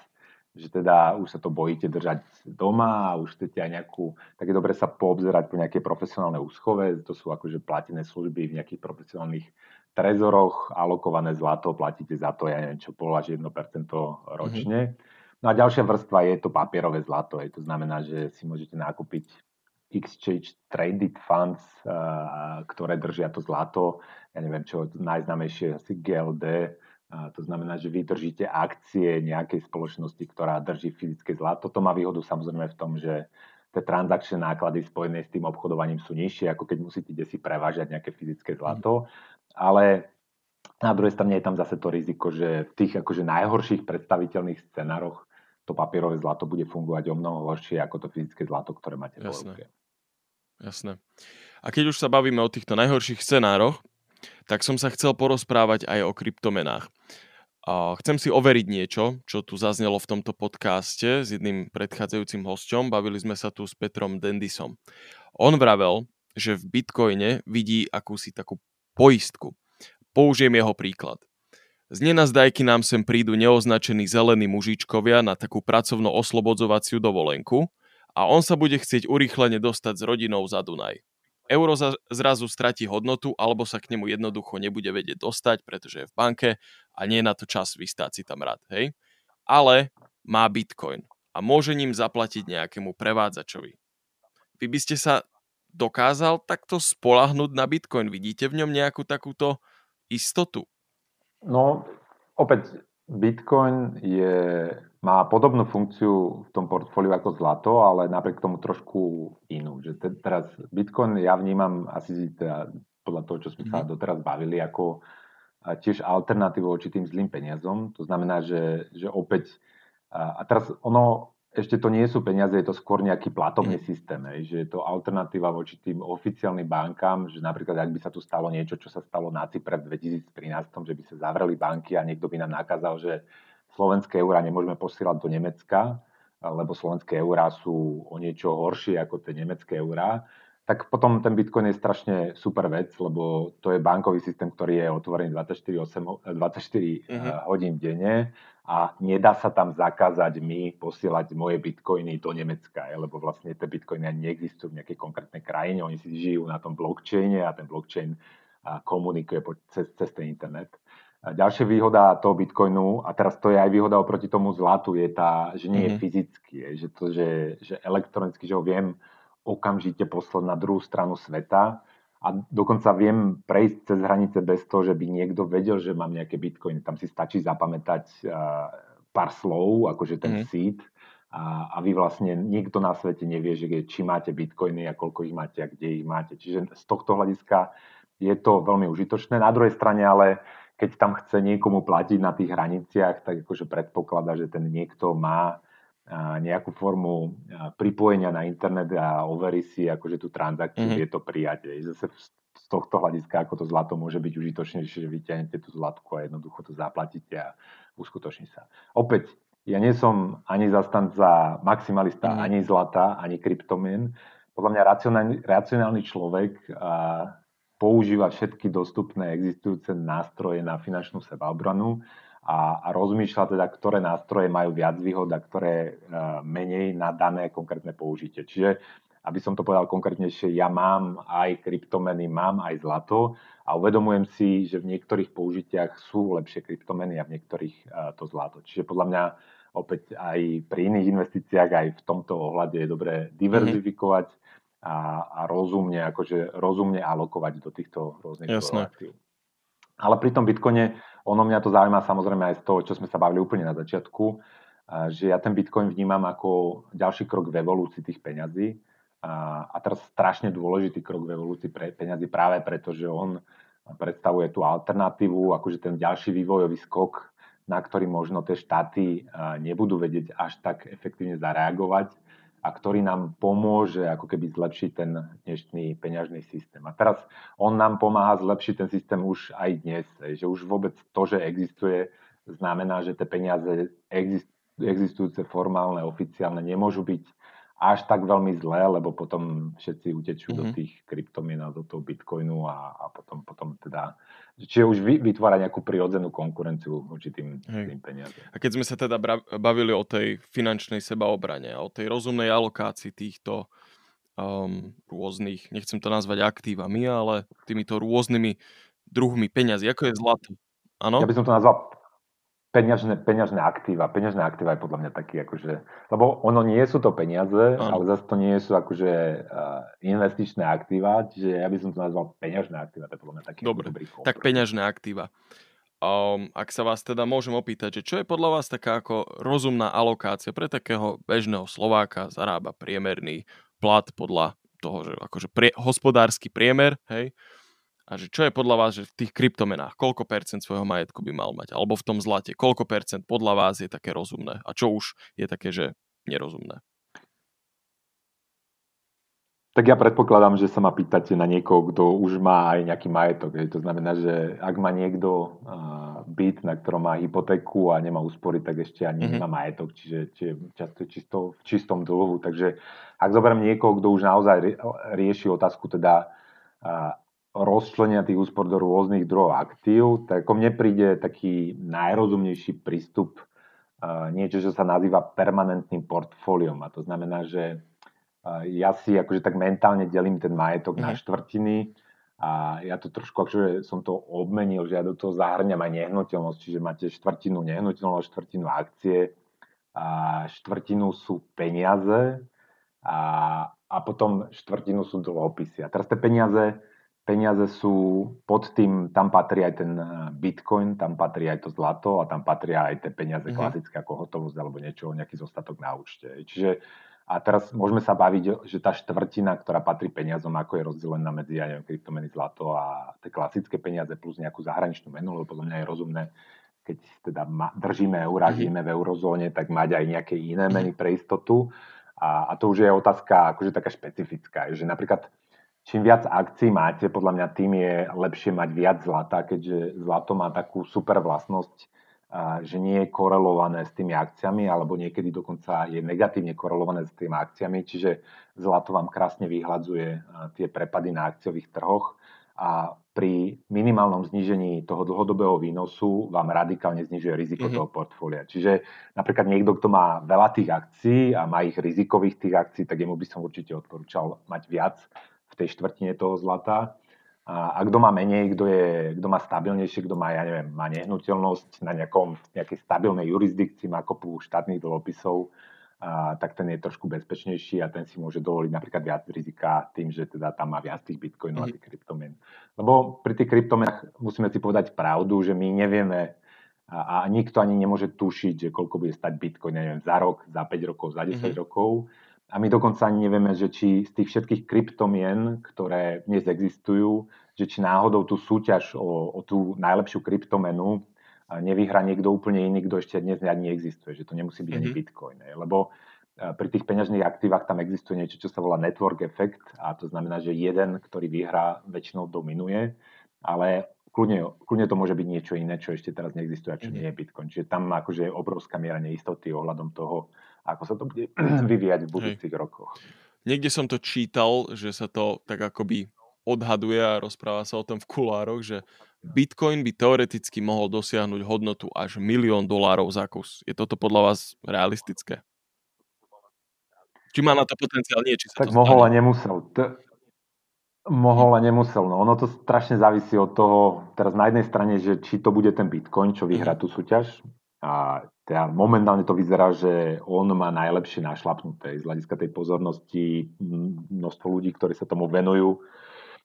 že teda už sa to bojíte držať doma a už chcete aj nejakú, tak je dobre sa poobzerať po nejakej profesionálnej úschove, to sú akože platené služby v nejakých profesionálnych trezoroch, alokované zlato, platíte za to, ja neviem čo, pol až 1% ročne. Mm-hmm. No a ďalšia vrstva je to papierové zlato, je, to znamená, že si môžete nakúpiť exchange traded funds, ktoré držia to zlato, ja neviem čo, najznamejšie asi GLD, to znamená, že vy držíte akcie nejakej spoločnosti, ktorá drží fyzické zlato. To má výhodu samozrejme v tom, že tie transakčné náklady spojené s tým obchodovaním sú nižšie, ako keď musíte si prevážať nejaké fyzické zlato. Ale na druhej strane je tam zase to riziko, že v tých akože najhorších predstaviteľných scenároch to papierové zlato bude fungovať o mnoho horšie ako to fyzické zlato, ktoré máte v ruke. Jasné. A keď už sa bavíme o týchto najhorších scenároch, tak som sa chcel porozprávať aj o kryptomenách. Chcem si overiť niečo, čo tu zaznelo v tomto podcaste s jedným predchádzajúcim hosťom. Bavili sme sa tu s Petrom Dendisom. On vravel, že v Bitcoine vidí akúsi takú poistku. Použijem jeho príklad. Z nenazdajky nám sem prídu neoznačení zelení mužičkovia na takú pracovno-oslobodzovaciu dovolenku a on sa bude chcieť urýchlene dostať s rodinou za Dunaj. Euro zrazu stratí hodnotu alebo sa k nemu jednoducho nebude vedieť dostať, pretože je v banke a nie je na to čas vystáť si tam rád, hej? Ale má Bitcoin a môže ním zaplatiť nejakému prevádzačovi. Vy by ste sa dokázal takto spolahnúť na Bitcoin? Vidíte v ňom nejakú takúto istotu? No, opäť Bitcoin je, má podobnú funkciu v tom portfóliu ako zlato, ale napriek tomu trošku inú. Že te, teraz Bitcoin ja vnímam asi teda podľa toho, čo sme sa mhm. doteraz bavili, ako tiež alternatívu určitým zlým peniazom. To znamená, že, že opäť, a teraz ono, ešte to nie sú peniaze, je to skôr nejaký platobný mm. systém, hej, že je to alternatíva voči tým oficiálnym bankám, že napríklad ak by sa tu stalo niečo, čo sa stalo na Cypre v 2013, že by sa zavreli banky a niekto by nám nakázal, že slovenské eurá nemôžeme posielať do Nemecka, lebo slovenské eurá sú o niečo horšie ako tie nemecké eurá, tak potom ten Bitcoin je strašne super vec, lebo to je bankový systém, ktorý je otvorený 24, 8, 24 uh-huh. hodín denne a nedá sa tam zakázať my posielať moje bitcoiny do Nemecka, lebo vlastne tie bitcoiny ani neexistujú v nejakej konkrétnej krajine, oni si žijú na tom blockchaine a ten blockchain komunikuje cez, cez ten internet. A ďalšia výhoda toho bitcoinu, a teraz to je aj výhoda oproti tomu zlatu, je tá, že nie je mm-hmm. fyzicky, je, že, to, že, že elektronicky, že ho viem okamžite poslať na druhú stranu sveta a dokonca viem prejsť cez hranice bez toho, že by niekto vedel, že mám nejaké bitcoiny. Tam si stačí zapamätať uh, pár slov, akože ten mm-hmm. seed a, a vy vlastne nikto na svete nevie, že či máte bitcoiny a koľko ich máte a kde ich máte. Čiže z tohto hľadiska je to veľmi užitočné. Na druhej strane ale keď tam chce niekomu platiť na tých hraniciach, tak akože predpokladá, že ten niekto má nejakú formu pripojenia na internet a overí si akože tú transakciu, mm-hmm. je to prijať. Zase z tohto hľadiska, ako to zlato môže byť užitočnejšie, že vyťahnete tú zlatku a jednoducho to zaplatíte a uskutoční sa. Opäť, ja nie som ani zastanca maximalista, mm-hmm. ani zlata, ani kryptomien. Podľa mňa racionálny, racionálny človek a, používa všetky dostupné existujúce nástroje na finančnú sebaobranu a, a rozmýšľa teda, ktoré nástroje majú viac výhod a ktoré uh, menej na dané konkrétne použitie. Čiže, aby som to povedal konkrétnejšie, ja mám aj kryptomeny, mám aj zlato a uvedomujem si, že v niektorých použitiach sú lepšie kryptomeny a v niektorých uh, to zlato. Čiže podľa mňa opäť aj pri iných investíciách, aj v tomto ohľade je dobré diverzifikovať mm-hmm. a, a rozumne, akože rozumne alokovať do týchto rôznych aktív. Ale pri tom Bitcoine ono mňa to zaujíma samozrejme aj z toho, čo sme sa bavili úplne na začiatku, že ja ten Bitcoin vnímam ako ďalší krok v evolúcii tých peňazí. A teraz strašne dôležitý krok v evolúcii pre peňazí práve preto, že on predstavuje tú alternatívu, akože ten ďalší vývojový skok, na ktorý možno tie štáty nebudú vedieť až tak efektívne zareagovať a ktorý nám pomôže ako keby zlepšiť ten dnešný peňažný systém. A teraz on nám pomáha zlepšiť ten systém už aj dnes, že už vôbec to, že existuje, znamená, že tie peniaze existujúce formálne, oficiálne nemôžu byť až tak veľmi zlé, lebo potom všetci utečú mm-hmm. do mhm. tých kryptomien a do toho bitcoinu a, a potom, potom teda, čiže už vytvára nejakú prirodzenú konkurenciu voči tým, tým peniazom. A keď sme sa teda bavili o tej finančnej sebaobrane o tej rozumnej alokácii týchto um, rôznych, nechcem to nazvať aktívami, ale týmito rôznymi druhmi peňazí, ako je zlato. Ano? Ja by som to nazval peňažné, peňažné aktíva. Peňažné aktíva je podľa mňa taký, akože, lebo ono nie sú to peniaze, ano. ale zase to nie sú akože uh, investičné aktíva, čiže ja by som to nazval peňažné aktíva, to je podľa mňa taký Dobre, dobrý komplet. tak peňažné aktíva. Um, ak sa vás teda môžem opýtať, že čo je podľa vás taká ako rozumná alokácia pre takého bežného Slováka, zarába priemerný plat podľa toho, že akože prie, hospodársky priemer, hej, a že čo je podľa vás, že v tých kryptomenách, koľko percent svojho majetku by mal mať, alebo v tom zlate, koľko percent podľa vás je také rozumné a čo už je také, že nerozumné? Tak ja predpokladám, že sa ma pýtate na niekoho, kto už má aj nejaký majetok. To znamená, že ak má niekto byt, na ktorom má hypotéku a nemá úspory, tak ešte ani mm-hmm. nemá majetok, čiže, čiže často je čisto, v čistom dlhu. Takže ak zoberiem niekoho, kto už naozaj rieši otázku teda rozčlenia tých úspor do rôznych druhov aktív, tak ako mne príde taký najrozumnejší prístup uh, niečo, čo sa nazýva permanentným portfóliom. A to znamená, že uh, ja si akože tak mentálne delím ten majetok na mhm. štvrtiny a ja to trošku, akože som to obmenil, že ja do toho zahrňam aj nehnuteľnosť, čiže máte štvrtinu nehnuteľnosť, štvrtinu akcie, a štvrtinu sú peniaze a, a potom štvrtinu sú dlhopisy. A teraz tie peniaze peniaze sú pod tým, tam patrí aj ten eh, bitcoin, tam patrí aj to zlato a tam patria aj tie peniaze mm-hmm. klasické ako hotovosť alebo niečo, nejaký zostatok na účte. Čiže a teraz môžeme sa baviť, že tá štvrtina, ktorá patrí peniazom, ako je rozdelená medzi, ja neviem, kryptomeny, zlato a tie klasické peniaze plus nejakú zahraničnú menu, lebo podľa mňa je rozumné keď teda ma, držíme eurá, mhm. žijeme v eurozóne, tak mať aj nejaké iné meny pre istotu. A, a to už je otázka akože taká špecifická, že napríklad čím viac akcií máte, podľa mňa tým je lepšie mať viac zlata, keďže zlato má takú super vlastnosť, že nie je korelované s tými akciami, alebo niekedy dokonca je negatívne korelované s tými akciami, čiže zlato vám krásne vyhľadzuje tie prepady na akciových trhoch a pri minimálnom znížení toho dlhodobého výnosu vám radikálne znižuje riziko mm-hmm. toho portfólia. Čiže napríklad niekto, kto má veľa tých akcií a má ich rizikových tých akcií, tak jemu by som určite odporúčal mať viac tej štvrtine toho zlata. A, a kto má menej, kto, je, kto má stabilnejšie, kto má, ja neviem, má nehnuteľnosť na nejakom, nejakej stabilnej jurisdikcii, má kopu štátnych dlhopisov, a, tak ten je trošku bezpečnejší a ten si môže dovoliť napríklad viac rizika tým, že teda tam má viac tých bitcoinov mm. a mhm. tých kryptomien. Lebo pri tých kryptomenách musíme si povedať pravdu, že my nevieme a, a nikto ani nemôže tušiť, že koľko bude stať bitcoin, neviem, za rok, za 5 rokov, za 10 mm. rokov. A my dokonca ani nevieme, že či z tých všetkých kryptomien, ktoré dnes existujú, že či náhodou tú súťaž o, o tú najlepšiu kryptomenu nevyhrá niekto úplne iný, kto ešte dnes ani neexistuje, že to nemusí byť mm-hmm. ani mhm. Bitcoin. Lebo pri tých peňažných aktívach tam existuje niečo, čo sa volá network effect a to znamená, že jeden, ktorý vyhrá, väčšinou dominuje, ale kľudne, kľudne to môže byť niečo iné, čo ešte teraz neexistuje a čo mm-hmm. nie je Bitcoin. Čiže tam akože je obrovská miera neistoty ohľadom toho, ako sa to bude vyvíjať v budúcich Hej. rokoch. Niekde som to čítal, že sa to tak akoby odhaduje a rozpráva sa o tom v kulároch, že Bitcoin by teoreticky mohol dosiahnuť hodnotu až milión dolárov za kus. Je toto podľa vás realistické? Či má na to potenciál? Nie, či sa tak to mohol stane. a nemusel. T- mohol a nemusel. No. Ono to strašne závisí od toho, teraz na jednej strane, že či to bude ten Bitcoin, čo vyhrá mhm. tú súťaž, a teda momentálne to vyzerá, že on má najlepšie našlapnuté z hľadiska tej pozornosti, množstvo ľudí, ktorí sa tomu venujú.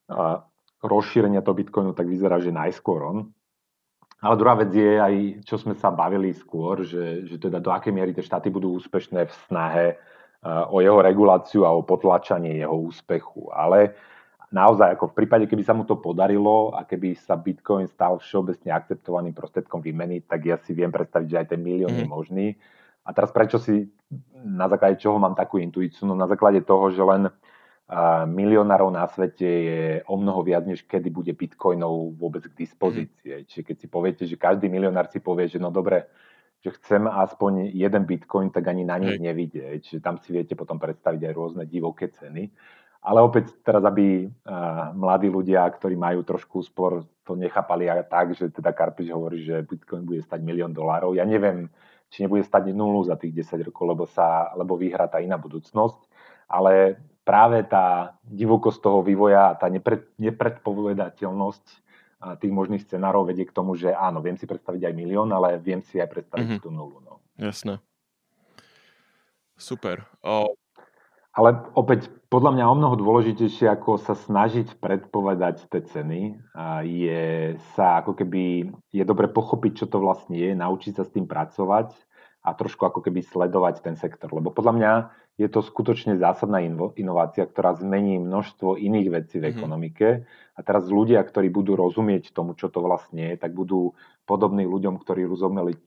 A rozšírenia toho Bitcoinu, tak vyzerá, že najskôr on. Ale druhá vec je aj, čo sme sa bavili skôr, že, že teda do akej miery tie štáty budú úspešné v snahe o jeho reguláciu a o potlačanie jeho úspechu. Ale naozaj, ako v prípade, keby sa mu to podarilo a keby sa Bitcoin stal všeobecne akceptovaným prostriedkom výmeny, tak ja si viem predstaviť, že aj ten milión mm. je mhm. možný. A teraz prečo si, na základe čoho mám takú intuíciu? No na základe toho, že len milionárov na svete je o mnoho viac, než kedy bude bitcoinov vôbec k dispozícii. Mm. Čiže keď si poviete, že každý milionár si povie, že no dobre, že chcem aspoň jeden bitcoin, tak ani na nich nevidieť. Čiže tam si viete potom predstaviť aj rôzne divoké ceny. Ale opäť teraz, aby uh, mladí ľudia, ktorí majú trošku úspor, to nechápali aj tak, že teda Karpiš hovorí, že Bitcoin bude stať milión dolárov. Ja neviem, či nebude stať nulu za tých 10 rokov, lebo, sa, lebo vyhrá tá iná budúcnosť. Ale práve tá divokosť toho vývoja a tá nepred, nepredpovedateľnosť tých možných scenárov vedie k tomu, že áno, viem si predstaviť aj milión, ale viem si aj predstaviť mm-hmm. tú nulu. No. Jasné. Super. O, ale opäť, podľa mňa o mnoho dôležitejšie, ako sa snažiť predpovedať tie ceny, je sa ako keby, je dobre pochopiť, čo to vlastne je, naučiť sa s tým pracovať a trošku ako keby sledovať ten sektor. Lebo podľa mňa je to skutočne zásadná inovácia, ktorá zmení množstvo iných vecí v mm-hmm. ekonomike. A teraz ľudia, ktorí budú rozumieť tomu, čo to vlastne je, tak budú podobní ľuďom, ktorí rozumeli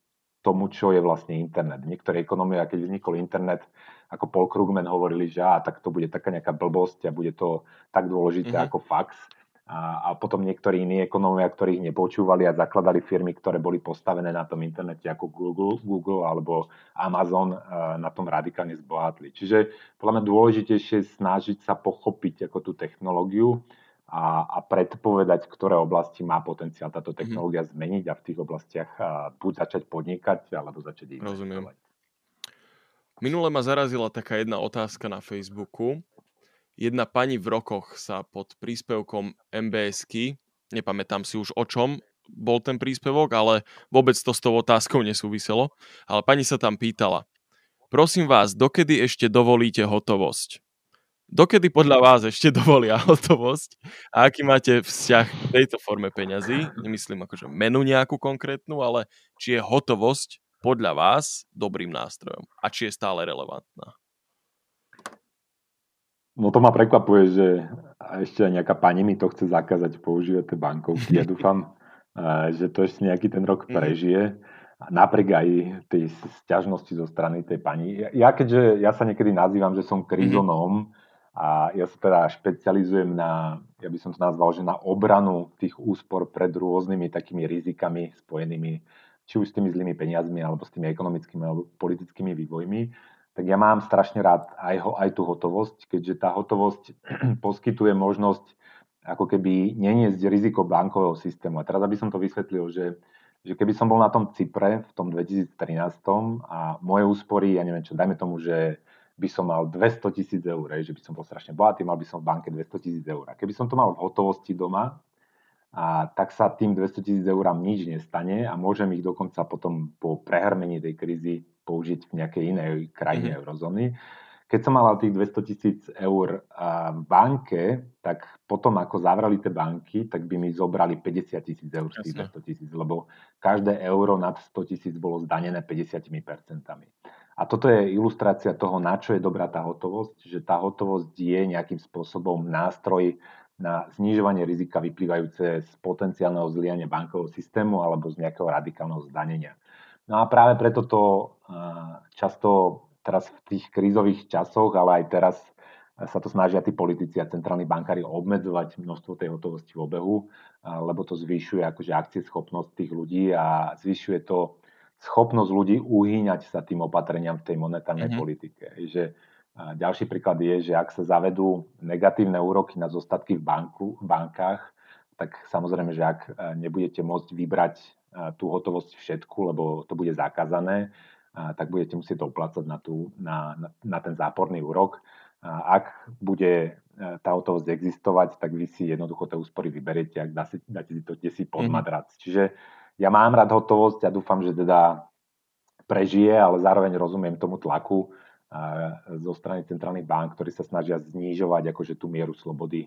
tomu, čo je vlastne internet. Niektoré ekonomie, keď vznikol internet, ako Paul Krugman hovorili, že á, tak to bude taká nejaká blbosť a bude to tak dôležité mm-hmm. ako fax. A, a potom niektorí iní ekonómovia, ktorých nepočúvali a zakladali firmy, ktoré boli postavené na tom internete ako Google, Google alebo Amazon na tom radikálne zbohatli. Čiže podľa mňa dôležitejšie je snažiť sa pochopiť ako tú technológiu a, a predpovedať, ktoré oblasti má potenciál táto mhm. technológia mm-hmm. zmeniť a v tých oblastiach buď začať podnikať, alebo začať investovať. Rozumiem. Minule ma zarazila taká jedna otázka na Facebooku. Jedna pani v rokoch sa pod príspevkom MBSky, nepamätám si už o čom bol ten príspevok, ale vôbec to s tou otázkou nesúviselo. Ale pani sa tam pýtala, prosím vás, dokedy ešte dovolíte hotovosť? Dokedy podľa vás ešte dovolia hotovosť a aký máte vzťah k tejto forme peňazí? Nemyslím akože menu nejakú konkrétnu, ale či je hotovosť podľa vás dobrým nástrojom a či je stále relevantná? No to ma prekvapuje, že ešte aj nejaká pani mi to chce zakázať používať tie bankovky. Ja dúfam, že to ešte nejaký ten rok mhm. prežije. Napriek aj tej sťažnosti zo strany tej pani. Ja keďže, ja sa niekedy nazývam, že som krizonóm, mm-hmm a ja sa teda špecializujem na, ja by som to nazval, že na obranu tých úspor pred rôznymi takými rizikami spojenými či už s tými zlými peniazmi, alebo s tými ekonomickými alebo politickými vývojmi, tak ja mám strašne rád aj, ho, aj tú hotovosť, keďže tá hotovosť poskytuje možnosť ako keby neniesť riziko bankového systému. A teraz, aby som to vysvetlil, že, že keby som bol na tom Cypre v tom 2013 a moje úspory, ja neviem čo, dajme tomu, že by som mal 200 tisíc eur, že by som bol strašne bohatý, mal by som v banke 200 tisíc eur. Keby som to mal v hotovosti doma, a tak sa tým 200 tisíc eur nič nestane a môžem ich dokonca potom po prehrmení tej krízy použiť v nejakej inej krajine mm-hmm. eurozóny. Keď som mal tých 200 tisíc eur v banke, tak potom ako zavrali tie banky, tak by mi zobrali 50 tisíc eur z tých 200 tisíc, lebo každé euro nad 100 tisíc bolo zdanené 50 percentami. A toto je ilustrácia toho, na čo je dobrá tá hotovosť, že tá hotovosť je nejakým spôsobom nástroj na znižovanie rizika vyplývajúce z potenciálneho zliania bankového systému alebo z nejakého radikálneho zdanenia. No a práve preto to často teraz v tých krízových časoch, ale aj teraz sa to snažia tí politici a centrálni bankári obmedzovať množstvo tej hotovosti v obehu, lebo to zvyšuje akože akcieschopnosť tých ľudí a zvyšuje to schopnosť ľudí uhýňať sa tým opatreniam v tej monetárnej mm-hmm. politike. Že, a ďalší príklad je, že ak sa zavedú negatívne úroky na zostatky v, banku, v bankách, tak samozrejme, že ak e, nebudete môcť vybrať e, tú hotovosť všetku, lebo to bude zakázané, tak budete musieť to uplácať na, tú, na, na, na ten záporný úrok. Ak bude e, tá hotovosť existovať, tak vy si jednoducho tie úspory vyberiete, ak dáte, si to si pod mm-hmm. madrac. Čiže ja mám rád hotovosť a dúfam, že teda prežije, ale zároveň rozumiem tomu tlaku zo strany centrálnych bank, ktorí sa snažia znižovať akože tú mieru slobody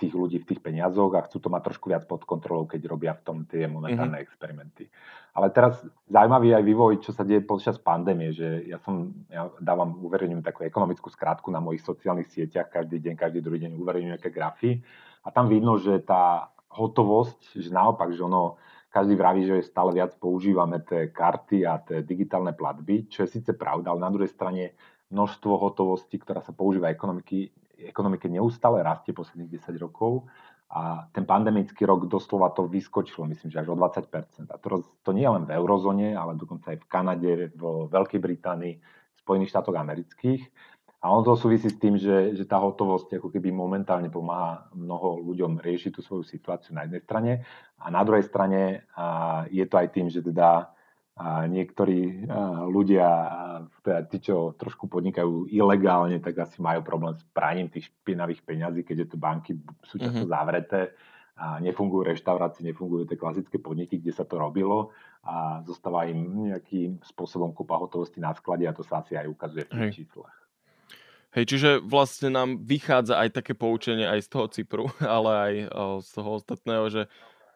tých ľudí v tých peniazoch a chcú to mať trošku viac pod kontrolou, keď robia v tom tie monetárne mm-hmm. experimenty. Ale teraz zaujímavý aj vývoj, čo sa deje počas pandémie, že ja som, ja dávam, uverejňujem takú ekonomickú skrátku na mojich sociálnych sieťach, každý deň, každý druhý deň uverejňujem nejaké grafy a tam vidno, že tá hotovosť, že naopak, že ono, každý vraví, že stále viac používame tie karty a tie digitálne platby, čo je síce pravda, ale na druhej strane množstvo hotovosti, ktorá sa používa ekonomiky, ekonomike neustále rastie posledných 10 rokov a ten pandemický rok doslova to vyskočilo, myslím, že až o 20%. A to, to nie je len v eurozóne, ale dokonca aj v Kanade, vo Veľkej Británii, Spojených štátoch amerických. A ono to súvisí s tým, že, že tá hotovosť ako keby momentálne pomáha mnoho ľuďom riešiť tú svoju situáciu na jednej strane a na druhej strane a je to aj tým, že teda a niektorí ľudia, teda tí, čo trošku podnikajú ilegálne, tak asi majú problém s praním tých špinavých peňazí, keďže tie banky sú často mm-hmm. zavreté a nefungujú reštaurácie, nefungujú tie klasické podniky, kde sa to robilo a zostáva im nejakým spôsobom kúpa hotovosti na sklade a to sa asi aj ukazuje v tých číslach. Hej, čiže vlastne nám vychádza aj také poučenie aj z toho Cypru, ale aj z toho ostatného, že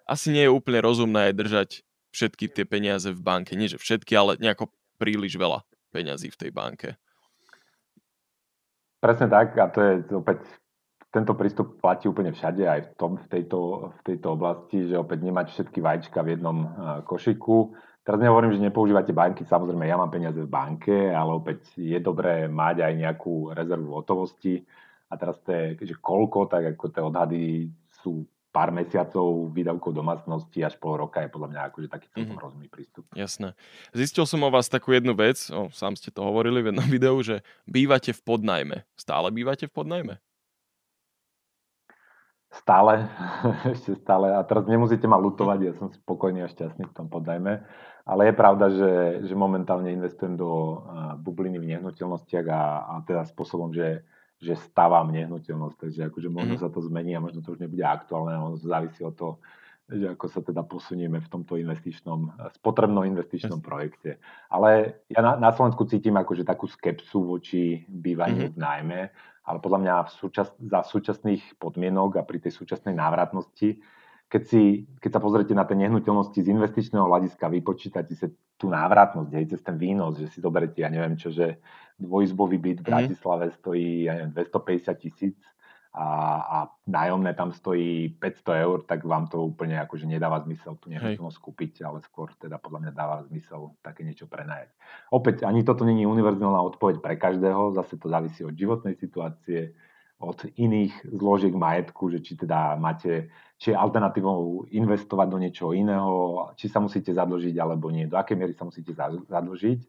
asi nie je úplne rozumné držať všetky tie peniaze v banke. Nie, že všetky, ale nejako príliš veľa peňazí v tej banke. Presne tak a to je opäť tento prístup platí úplne všade, aj v, tom, v, tejto, v tejto oblasti, že opäť nemať všetky vajíčka v jednom košiku Teraz nehovorím, že nepoužívate banky, samozrejme ja mám peniaze v banke, ale opäť je dobré mať aj nejakú rezervu hotovosti. A teraz to je, že koľko, tak ako tie odhady sú pár mesiacov výdavkov domácnosti až pol roka je podľa mňa akože taký celkom mm-hmm. rozumný prístup. Jasné. Zistil som o vás takú jednu vec, o, sám ste to hovorili v jednom videu, že bývate v podnajme. Stále bývate v podnajme? Stále, ešte stále. A teraz nemusíte ma lutovať, ja som spokojný a šťastný v tom podajme. Ale je pravda, že, že momentálne investujem do bubliny v nehnuteľnostiach a, a teda spôsobom, že, že stavám nehnuteľnosť. Takže akože možno mm. sa to zmení a možno to už nebude aktuálne, ono závisí od toho, že ako sa teda posunieme v tomto investičnom, spotrebnom investičnom projekte. Ale ja na, na Slovensku cítim akože takú skepsu voči bývaniu mm-hmm. v nájme, ale podľa mňa v súčas, za súčasných podmienok a pri tej súčasnej návratnosti keď, si, keď sa pozriete na tie nehnuteľnosti z investičného hľadiska, vypočítate si tú návratnosť, hej, cez ten výnos, že si zoberete, ja neviem čo, že dvojizbový byt v mhm. Bratislave stojí ja neviem, 250 tisíc a, a nájomné tam stojí 500 eur, tak vám to úplne akože nedáva zmysel tú nehnuteľnosť kúpiť, ale skôr teda podľa mňa dáva zmysel také niečo prenajať. Opäť, ani toto není univerzálna odpoveď pre každého, zase to závisí od životnej situácie, od iných zložiek majetku, že či teda máte, či je alternatívou investovať do niečoho iného, či sa musíte zadlžiť alebo nie, do akej miery sa musíte zadlžiť.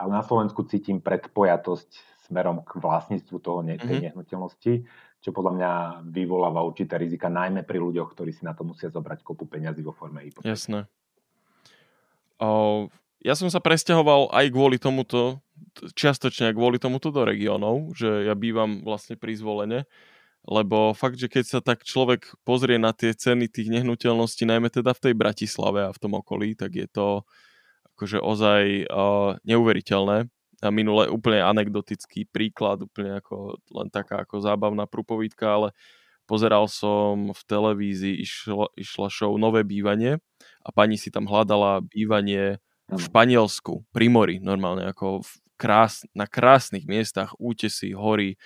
Ale na Slovensku cítim predpojatosť smerom k vlastníctvu toho ne- tej mm-hmm. Čo podľa mňa vyvoláva určité rizika, najmä pri ľuďoch, ktorí si na to musia zobrať kopu peňazí vo forme hypotéky. Jasné. O, ja som sa presťahoval aj kvôli tomuto čiastočne kvôli tomuto do regiónov, že ja bývam vlastne pri zvolene, lebo fakt, že keď sa tak človek pozrie na tie ceny tých nehnuteľností, najmä teda v tej Bratislave a v tom okolí, tak je to akože ozaj uh, neuveriteľné. Minule úplne anekdotický príklad, úplne ako len taká ako zábavná prúpovídka, ale pozeral som v televízii, išla, išla show Nové bývanie a pani si tam hľadala bývanie v Španielsku, pri mori, normálne ako v krás, na krásnych miestach, útesy, hory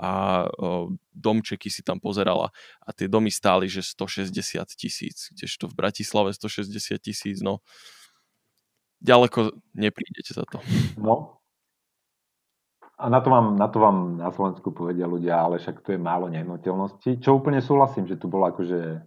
a o, domčeky si tam pozerala. A tie domy stáli, že 160 tisíc, kdežto v Bratislave 160 tisíc, no ďaleko neprídete za to. No, a na to, vám, na to vám na Slovensku povedia ľudia, ale však tu je málo nehnuteľností, čo úplne súhlasím, že tu bolo akože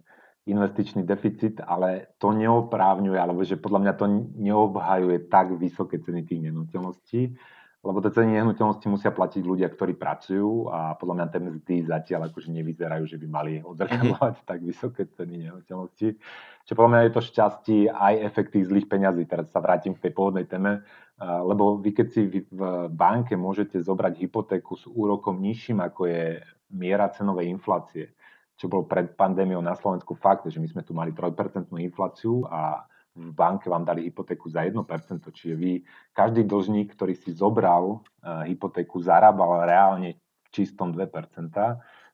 investičný deficit, ale to neoprávňuje, alebo že podľa mňa to neobhajuje tak vysoké ceny tých nehnuteľností, lebo tie ceny nehnuteľnosti musia platiť ľudia, ktorí pracujú a podľa mňa tie mzdy zatiaľ akože nevyzerajú, že by mali odzrkadlovať mm-hmm. tak vysoké ceny nehnuteľnosti. Čiže podľa mňa je to šťastie aj efekt tých zlých peňazí. Teraz sa vrátim k tej pôvodnej téme, lebo vy keď si v banke môžete zobrať hypotéku s úrokom nižším, ako je miera cenovej inflácie, čo bol pred pandémiou na Slovensku fakt, že my sme tu mali 3% infláciu a v banke vám dali hypotéku za 1%, čiže vy, každý dlžník, ktorý si zobral uh, hypotéku, zarábal reálne čistom 2%,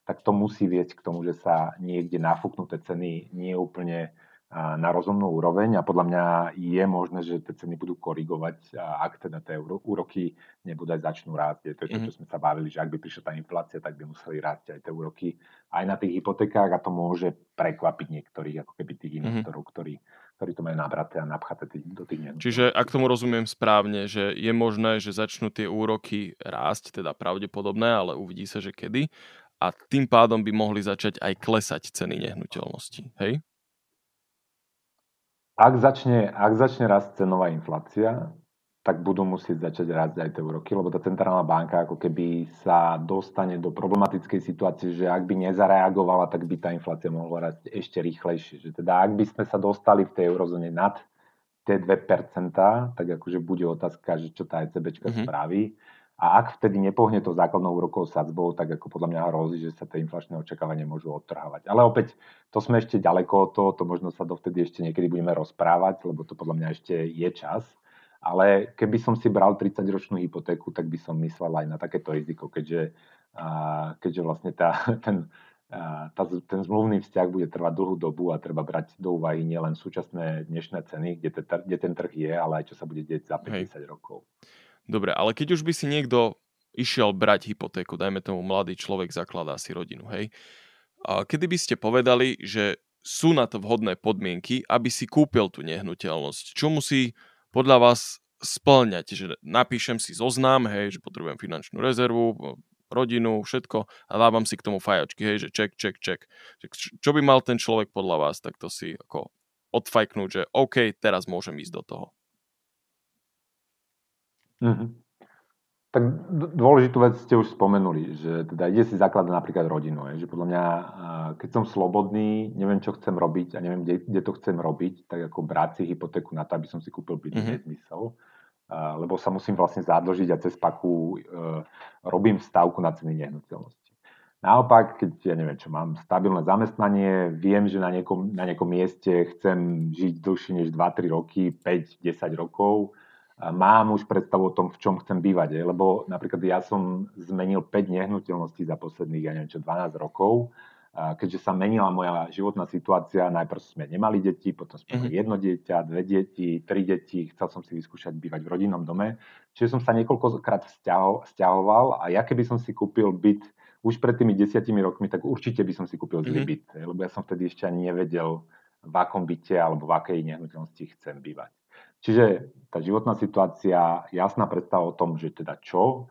tak to musí viesť k tomu, že sa niekde nafúknuté ceny nie úplne na rozumnú úroveň a podľa mňa je možné, že tie ceny budú korigovať, ak teda tie úroky nebudú aj začnú rásť. Je to, mm-hmm. čo sme sa bavili, že ak by prišla tá inflácia, tak by museli rásť aj tie úroky aj na tých hypotékách a to môže prekvapiť niektorých, ako keby tých mhm. investorov, mm-hmm. ktorí, ktorí to majú nabraté a napchaté do tých nehnuteľností. Čiže ak tomu rozumiem správne, že je možné, že začnú tie úroky rásť, teda pravdepodobné, ale uvidí sa, že kedy a tým pádom by mohli začať aj klesať ceny nehnuteľností. Hej? Ak začne, ak začne rast cenová inflácia, tak budú musieť začať rásť aj tie úroky, lebo tá centrálna banka ako keby sa dostane do problematickej situácie, že ak by nezareagovala, tak by tá inflácia mohla rásť ešte rýchlejšie. Že teda ak by sme sa dostali v tej eurozóne nad tie 2%, tak akože bude otázka, že čo tá ECBčka mm-hmm. spraví. A ak vtedy nepohne to základnou úrokovou sadzbou, tak ako podľa mňa hrozí, že sa tie inflačné očakávania môžu odtrhávať. Ale opäť, to sme ešte ďaleko od toho, to možno sa dovtedy ešte niekedy budeme rozprávať, lebo to podľa mňa ešte je čas. Ale keby som si bral 30-ročnú hypotéku, tak by som myslel aj na takéto riziko, keďže, keďže vlastne tá, ten, tá, ten zmluvný vzťah bude trvať dlhú dobu a treba brať do úvahy nielen súčasné dnešné ceny, kde, te, kde ten trh je, ale aj čo sa bude deť za 50 Hej. rokov. Dobre, ale keď už by si niekto išiel brať hypotéku, dajme tomu mladý človek zakladá si rodinu, hej. A kedy by ste povedali, že sú na to vhodné podmienky, aby si kúpil tú nehnuteľnosť? Čo musí podľa vás splňať? Že napíšem si zoznam, hej, že potrebujem finančnú rezervu, rodinu, všetko a dávam si k tomu fajočky, hej, že ček, ček, ček. Čo by mal ten človek podľa vás, tak to si ako odfajknúť, že OK, teraz môžem ísť do toho. Mm-hmm. Tak dôležitú vec ste už spomenuli, že teda ide si zakladať napríklad rodinu. Je, že podľa mňa, keď som slobodný, neviem, čo chcem robiť a neviem, kde, kde to chcem robiť, tak ako brať si hypotéku na to, aby som si kúpil byt, mm-hmm. nezmysel. Lebo sa musím vlastne zadlžiť a cez paku uh, robím stavku na ceny nehnuteľnosti. Naopak, keď ja neviem čo, mám stabilné zamestnanie, viem, že na niekom, na niekom mieste chcem žiť dlhšie než 2-3 roky, 5-10 rokov, mám už predstavu o tom, v čom chcem bývať. Je? Lebo napríklad ja som zmenil 5 nehnuteľností za posledných, ja neviem čo, 12 rokov. Keďže sa menila moja životná situácia, najprv sme nemali deti, potom sme mali mm-hmm. jedno dieťa, dve deti, tri deti, chcel som si vyskúšať bývať v rodinnom dome. Čiže som sa niekoľkokrát vzťahoval a ja keby som si kúpil byt už pred tými desiatimi rokmi, tak určite by som si kúpil zlý mm-hmm. byt, lebo ja som vtedy ešte ani nevedel, v akom byte alebo v akej nehnuteľnosti chcem bývať. Čiže tá životná situácia, jasná predstava o tom, že teda čo,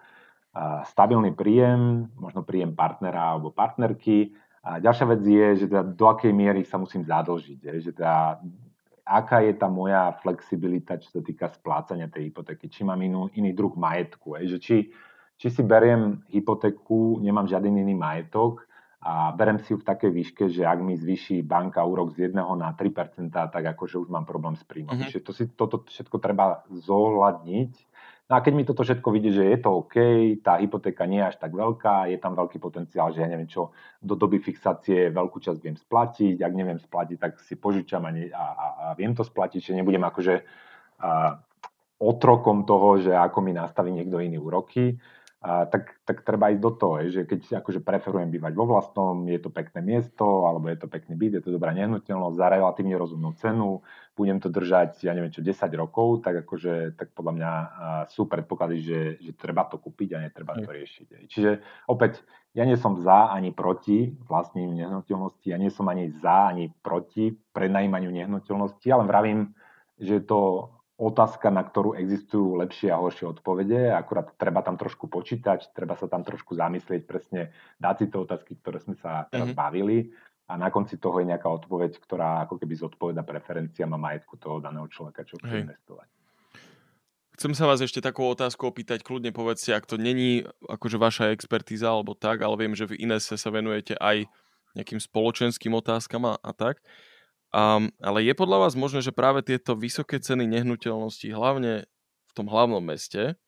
stabilný príjem, možno príjem partnera alebo partnerky. A ďalšia vec je, že teda do akej miery sa musím zadlžiť, že teda aká je tá moja flexibilita, čo sa týka splácania tej hypotéky, či mám inú, iný druh majetku, je, že či, či si beriem hypotéku, nemám žiaden iný majetok a berem si ju v takej výške, že ak mi zvýši banka úrok z 1 na 3%, tak akože už mám problém s príjmom. Mm-hmm. Čiže to si, toto všetko treba zohľadniť No a keď mi toto všetko vidie, že je to OK, tá hypotéka nie je až tak veľká, je tam veľký potenciál, že ja neviem čo, do doby fixácie veľkú časť viem splatiť, ak neviem splatiť, tak si požičam a, ne, a, a, a viem to splatiť, že nebudem akože a, otrokom toho, že ako mi nastaví niekto iný úroky a, tak, tak treba ísť do toho, že keď akože preferujem bývať vo vlastnom, je to pekné miesto, alebo je to pekný byt, je to dobrá nehnuteľnosť za relatívne rozumnú cenu, budem to držať, ja neviem čo, 10 rokov, tak akože, tak podľa mňa sú predpoklady, že, že treba to kúpiť a netreba to riešiť. Čiže opäť, ja nie som za ani proti vlastným nehnuteľnosti, ja nie som ani za ani proti prenajímaniu nehnuteľnosti, ale vravím, že to otázka, na ktorú existujú lepšie a horšie odpovede. Akurát treba tam trošku počítať, treba sa tam trošku zamyslieť presne, dať si to otázky, ktoré sme sa teraz mm-hmm. bavili a na konci toho je nejaká odpoveď, ktorá ako keby zodpoveda preferenciám a majetku toho daného človeka, čo chce investovať. Chcem sa vás ešte takú otázku opýtať, kľudne povedzte, ak to není akože vaša expertíza alebo tak, ale viem, že v Inese sa venujete aj nejakým spoločenským otázkam a, a tak. Um, ale je podľa vás možné, že práve tieto vysoké ceny nehnuteľností, hlavne v tom hlavnom meste,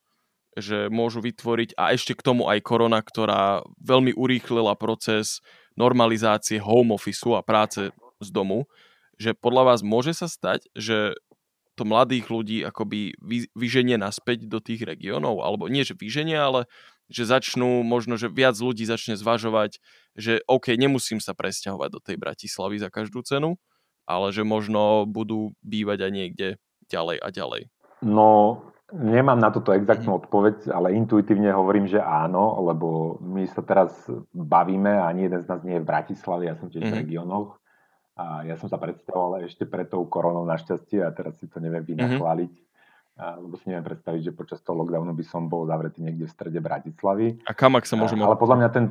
že môžu vytvoriť, a ešte k tomu aj korona, ktorá veľmi urýchlila proces normalizácie home office a práce z domu, že podľa vás môže sa stať, že to mladých ľudí akoby vyženie naspäť do tých regiónov, alebo nie, že vyženie, ale že začnú, možno, že viac ľudí začne zvažovať, že OK, nemusím sa presťahovať do tej Bratislavy za každú cenu, ale že možno budú bývať aj niekde ďalej a ďalej? No, nemám na toto exaktnú mm-hmm. odpoveď, ale intuitívne hovorím, že áno, lebo my sa teraz bavíme a ani jeden z nás nie je v Bratislave, ja som tiež mm-hmm. v mhm. regiónoch. A ja som sa predstavoval ešte pred tou koronou našťastie a teraz si to neviem mhm. vynachváliť. Mm-hmm. Lebo si neviem predstaviť, že počas toho lockdownu by som bol zavretý niekde v strede Bratislavy. A kam, ak sa môžeme... Ale podľa mňa ten,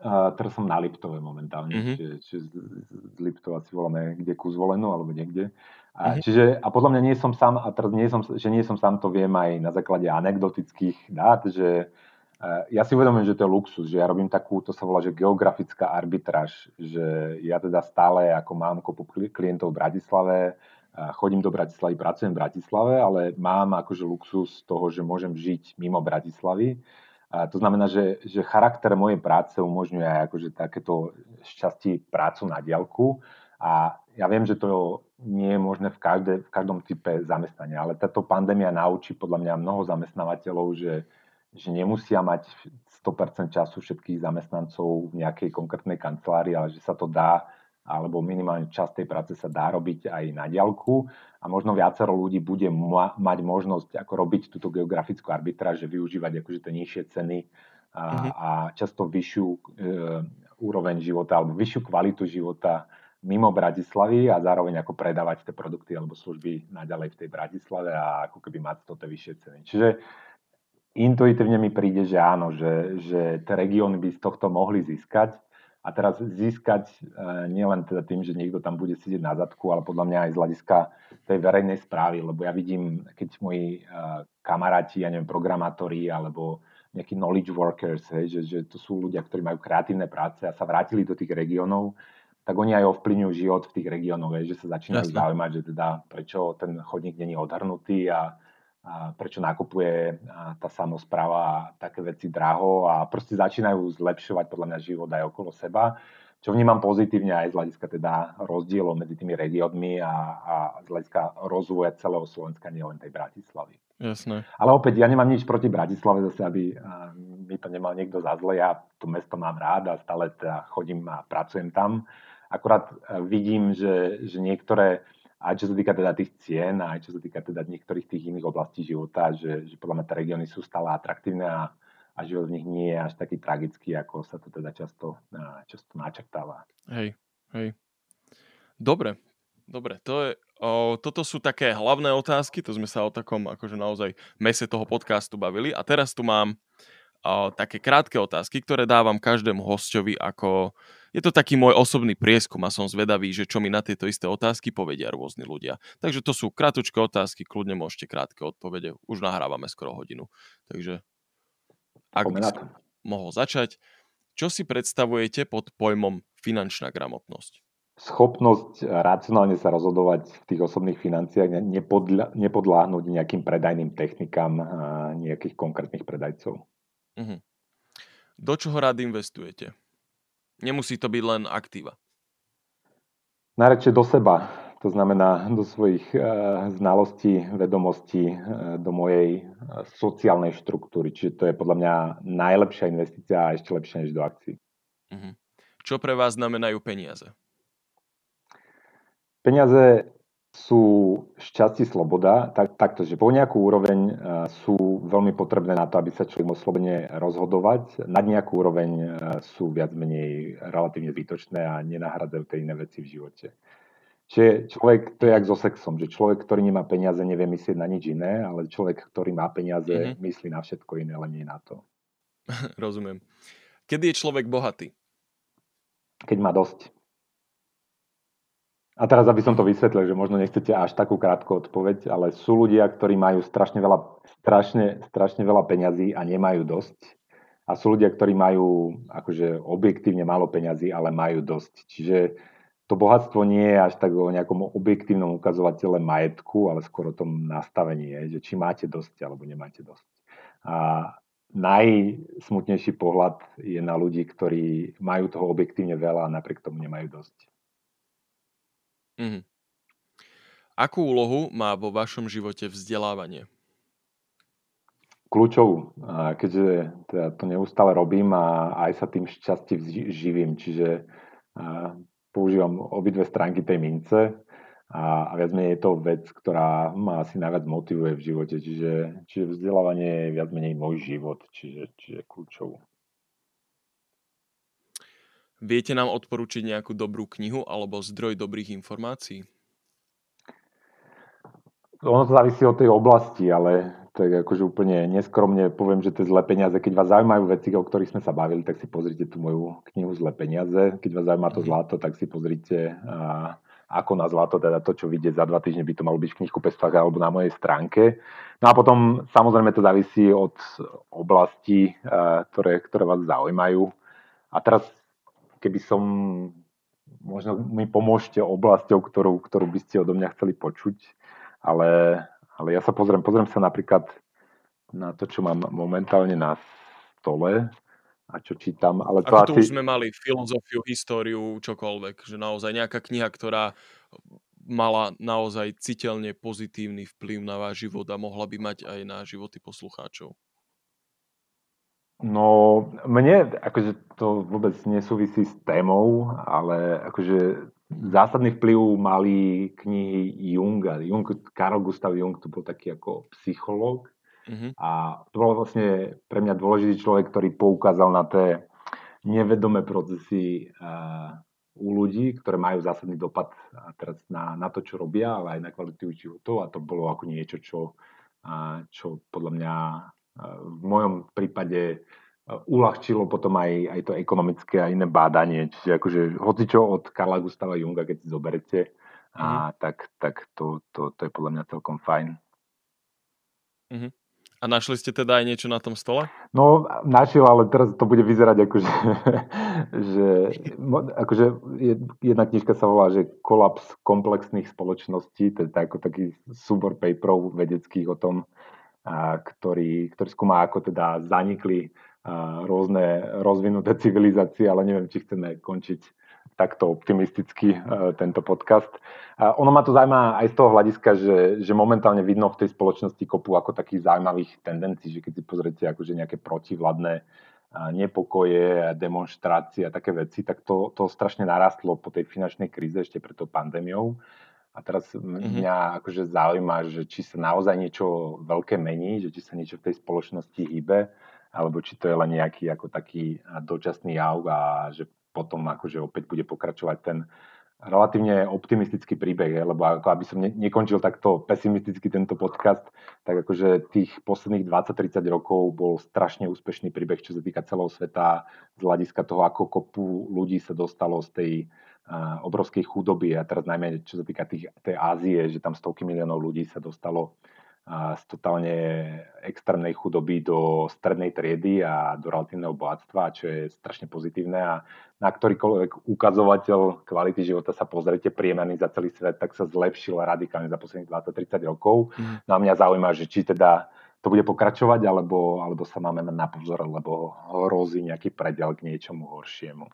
Teraz som na Liptove momentálne, mm-hmm. čiže, čiže z, z Liptova si voláme kde ku zvolenú alebo niekde. A, mm-hmm. čiže, a podľa mňa nie som sám, a teraz nie som, že nie som sám, to viem aj na základe anekdotických dát, že uh, ja si uvedomujem, že to je luxus, že ja robím takú, to sa volá, že geografická arbitráž, že ja teda stále ako mám kopu klientov v Bratislave, chodím do Bratislavy, pracujem v Bratislave, ale mám akože luxus toho, že môžem žiť mimo Bratislavy to znamená, že, že charakter mojej práce umožňuje aj akože takéto šťastie prácu na diálku. A ja viem, že to nie je možné v, každé, v každom type zamestnania, ale táto pandémia naučí podľa mňa mnoho zamestnávateľov, že, že nemusia mať 100% času všetkých zamestnancov v nejakej konkrétnej kancelárii, ale že sa to dá alebo minimálne časť tej práce sa dá robiť aj na diaľku a možno viacero ľudí bude ma- mať možnosť ako robiť túto geografickú arbitráž, že využívať akože tie nižšie ceny a, mm-hmm. a často vyššiu e, úroveň života alebo vyššiu kvalitu života mimo Bratislavy a zároveň ako predávať tie produkty alebo služby naďalej v tej Bratislave a ako keby mať to tie vyššie ceny. Čiže intuitívne mi príde, že áno, že, že tie regióny by z tohto mohli získať a teraz získať e, nielen teda tým, že niekto tam bude sedieť na zadku, ale podľa mňa aj z hľadiska tej verejnej správy, lebo ja vidím, keď moji e, kamaráti, ja neviem, programátori alebo nejakí knowledge workers, hej, že, že to sú ľudia, ktorí majú kreatívne práce a sa vrátili do tých regiónov, tak oni aj ovplyvňujú život v tých regiónoch, že sa začínajú Jasne. zaujímať, že teda prečo ten chodník není odhrnutý a a prečo nakupuje tá samozpráva také veci draho a proste začínajú zlepšovať podľa mňa život aj okolo seba, čo vnímam pozitívne aj z hľadiska teda rozdielov medzi tými regiónmi a, a z hľadiska rozvoja celého Slovenska, nielen tej Bratislavy. Jasné. Ale opäť, ja nemám nič proti Bratislave, zase aby mi to nemal niekto za zle. Ja to mesto mám rád a stále teda chodím a pracujem tam. Akurát e, vidím, že, že niektoré aj čo sa týka teda tých cien, aj čo sa týka teda niektorých tých iných oblastí života, že, že podľa mňa tie regióny sú stále atraktívne a, a život v nich nie je až taký tragický, ako sa to teda často, často načrtáva. Hej, hej. Dobre, dobre. To je, o, toto sú také hlavné otázky, to sme sa o takom akože naozaj mese toho podcastu bavili a teraz tu mám o, také krátke otázky, ktoré dávam každému hostovi ako... Je to taký môj osobný prieskum a som zvedavý, že čo mi na tieto isté otázky povedia rôzni ľudia. Takže to sú kratučké otázky, kľudne môžete krátke odpovede. Už nahrávame skoro hodinu. Takže ak by som mohol začať, čo si predstavujete pod pojmom finančná gramotnosť? Schopnosť racionálne sa rozhodovať v tých osobných financiách, nepodľa, nepodláhnuť nejakým predajným technikám nejakých konkrétnych predajcov. Uh-huh. Do čoho rád investujete? Nemusí to byť len aktíva. Najradšej do seba. To znamená do svojich uh, znalostí, vedomostí, uh, do mojej uh, sociálnej štruktúry. Čiže to je podľa mňa najlepšia investícia a ešte lepšia než do akcií. Uh-huh. Čo pre vás znamenajú peniaze? Peniaze sú šťastie, sloboda, tak, takto, že po nejakú úroveň uh, sú veľmi potrebné na to, aby sa človek mohol slobodne rozhodovať. Nad nejakú úroveň uh, sú viac menej relatívne zbytočné a nenahradzajú tie iné veci v živote. Čiže človek, to je jak so sexom, že človek, ktorý nemá peniaze, nevie myslieť na nič iné, ale človek, ktorý má peniaze, mm-hmm. myslí na všetko iné, len nie na to. Rozumiem. Kedy je človek bohatý? Keď má dosť. A teraz, aby som to vysvetlil, že možno nechcete až takú krátku odpoveď, ale sú ľudia, ktorí majú strašne veľa, strašne, strašne veľa peňazí a nemajú dosť. A sú ľudia, ktorí majú akože objektívne málo peňazí, ale majú dosť. Čiže to bohatstvo nie je až tak o nejakom objektívnom ukazovatele majetku, ale skôr o tom nastavení, je, že či máte dosť alebo nemáte dosť. A najsmutnejší pohľad je na ľudí, ktorí majú toho objektívne veľa a napriek tomu nemajú dosť. Mhm. Akú úlohu má vo vašom živote vzdelávanie? Kľúčovú, keďže teda to neustále robím a aj sa tým šťastie živím, čiže používam obidve stránky tej mince a, a viac menej je to vec, ktorá ma asi najviac motivuje v živote, čiže, čiže vzdelávanie je viac menej môj život, čiže, čiže kľúčovú. Viete nám odporučiť nejakú dobrú knihu alebo zdroj dobrých informácií? Ono to závisí od tej oblasti, ale tak akože úplne neskromne poviem, že tie zlé peniaze, keď vás zaujímajú veci, o ktorých sme sa bavili, tak si pozrite tú moju knihu Zlé peniaze. Keď vás zaujíma to mhm. zlato, tak si pozrite a, ako na zlato, teda to, čo vidieť za dva týždne, by to malo byť v knihku pestvách alebo na mojej stránke. No a potom samozrejme to závisí od oblasti, ktoré, ktoré vás zaujímajú. A teraz keby som, možno mi pomôžte oblasťou, ktorú, ktorú by ste odo mňa chceli počuť, ale, ale ja sa pozriem, pozriem sa napríklad na to, čo mám momentálne na stole a čo čítam. Ale to Ako asi... tu už sme mali filozofiu, históriu, čokoľvek, že naozaj nejaká kniha, ktorá mala naozaj citeľne pozitívny vplyv na váš život a mohla by mať aj na životy poslucháčov. No, mne akože to vôbec nesúvisí s témou, ale akože zásadný vplyv mali knihy Junga. Jung, Karol Gustav Jung to bol taký ako psychológ mm-hmm. a to bol vlastne pre mňa dôležitý človek, ktorý poukázal na tie nevedomé procesy uh, u ľudí, ktoré majú zásadný dopad teraz na, na to, čo robia, ale aj na kvalitu životov a to bolo ako niečo, čo, uh, čo podľa mňa v mojom prípade e, uľahčilo potom aj, aj to ekonomické a iné bádanie. Čiže akože hocičo od Karla Gustava Junga, keď si zoberete, a, mm. tak, tak to, to, to je podľa mňa celkom fajn. Mm-hmm. A našli ste teda aj niečo na tom stole? No, našiel, ale teraz to bude vyzerať ako, že, že akože jedna knižka sa volá, že kolaps komplexných spoločností, je ako taký súbor paperov vedeckých o tom, ktorý, ktorý skúma, ako teda zanikli rôzne rozvinuté civilizácie, ale neviem, či chceme končiť takto optimisticky tento podcast. Ono ma to zaujíma aj z toho hľadiska, že, že momentálne vidno v tej spoločnosti kopu ako takých zaujímavých tendencií, že keď si pozrite akože nejaké protivladné nepokoje, demonstrácie a také veci, tak to, to strašne narastlo po tej finančnej kríze ešte pred tou pandémiou. A teraz mm-hmm. mňa akože zaujíma, že či sa naozaj niečo veľké mení, že či sa niečo v tej spoločnosti hýbe, alebo či to je len nejaký ako taký dočasný jav a že potom akože opäť bude pokračovať ten relatívne optimistický príbeh, lebo ako aby som ne, nekončil takto pesimisticky tento podcast, tak akože tých posledných 20-30 rokov bol strašne úspešný príbeh, čo sa týka celého sveta, z hľadiska toho, ako kopu ľudí sa dostalo z tej obrovskej chudoby a teraz najmä čo sa týka tých, tej Ázie, že tam stovky miliónov ľudí sa dostalo z totálne extrémnej chudoby do strednej triedy a do relatívneho bohatstva, čo je strašne pozitívne a na ktorýkoľvek ukazovateľ kvality života sa pozrite priemerný za celý svet, tak sa zlepšil radikálne za posledných 20-30 rokov. Mm. No a mňa zaujíma, že či teda to bude pokračovať, alebo, alebo sa máme na pozor, lebo hrozí nejaký predel k niečomu horšiemu.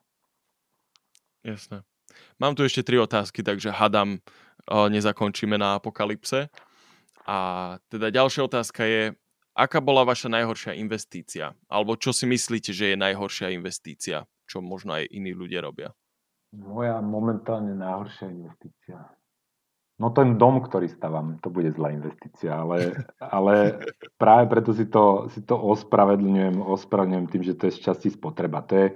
Jasné. Mám tu ešte tri otázky, takže hadam, nezakončíme na apokalypse. A teda ďalšia otázka je, aká bola vaša najhoršia investícia? Alebo čo si myslíte, že je najhoršia investícia, čo možno aj iní ľudia robia? Moja momentálne najhoršia investícia. No ten dom, ktorý stavam, to bude zlá investícia, ale, ale práve preto si to, si to ospravedlňujem, ospravedlňujem tým, že to je z časti spotreba. To je,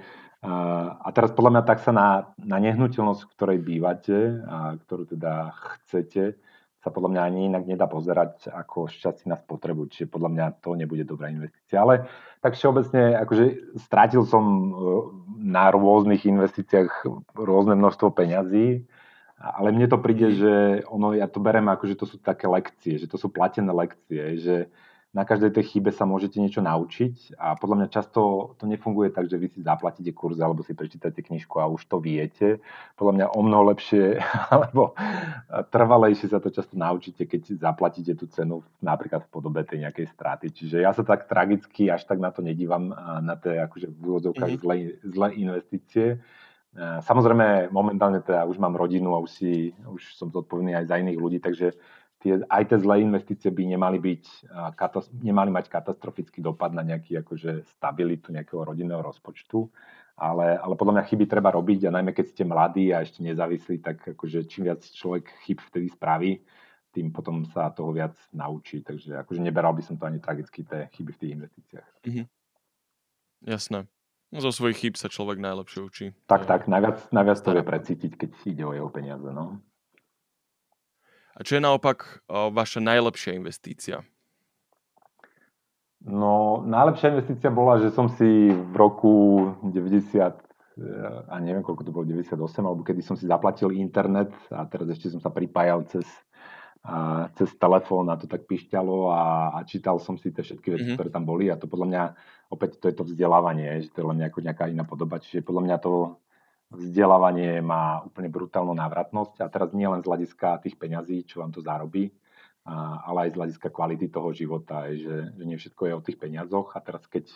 a teraz podľa mňa tak sa na, na nehnuteľnosť, v ktorej bývate a ktorú teda chcete, sa podľa mňa ani inak nedá pozerať ako šťastie na spotrebu, čiže podľa mňa to nebude dobrá investícia. Ale tak všeobecne, akože strátil som e, na rôznych investíciách rôzne množstvo peňazí, ale mne to príde, že ono, ja to berem ako, že to sú také lekcie, že to sú platené lekcie, že na každej tej chybe sa môžete niečo naučiť a podľa mňa často to nefunguje tak, že vy si zaplatíte kurz alebo si prečítate knižku a už to viete. Podľa mňa o mnoho lepšie alebo trvalejšie sa to často naučíte, keď zaplatíte tú cenu napríklad v podobe tej nejakej straty. Čiže ja sa tak tragicky až tak na to nedívam, na tie akože v úvodzovkách mm-hmm. zlé, zlé investície. Samozrejme, momentálne teda už mám rodinu a už, si, už som zodpovedný aj za iných ľudí, takže tie, aj tie zlé investície by nemali, byť, nemali mať katastrofický dopad na nejaký akože stabilitu nejakého rodinného rozpočtu, ale, ale podľa mňa chyby treba robiť a najmä keď ste mladí a ešte nezávislí, tak akože čím viac človek chyb vtedy spraví, tým potom sa toho viac naučí. Takže akože neberal by som to ani tragicky, tie chyby v tých investíciách. Mm-hmm. Jasné. Zo svojich chyb sa človek najlepšie učí. Tak, tak, najviac, najviac to vie precítiť, keď ide o jeho peniaze. No. A čo je naopak vaša najlepšia investícia? No, najlepšia investícia bola, že som si v roku 90, e, a neviem koľko to bolo, 98, alebo kedy som si zaplatil internet a teraz ešte som sa pripájal cez, a, cez telefón a to tak pišťalo a, a čítal som si tie všetky veci, mm-hmm. ktoré tam boli a to podľa mňa, opäť to je to vzdelávanie, že to je len nejako, nejaká iná podoba, čiže podľa mňa to vzdelávanie má úplne brutálnu návratnosť a teraz nie len z hľadiska tých peňazí, čo vám to zarobí, ale aj z hľadiska kvality toho života, že, že nie všetko je o tých peniazoch a teraz keď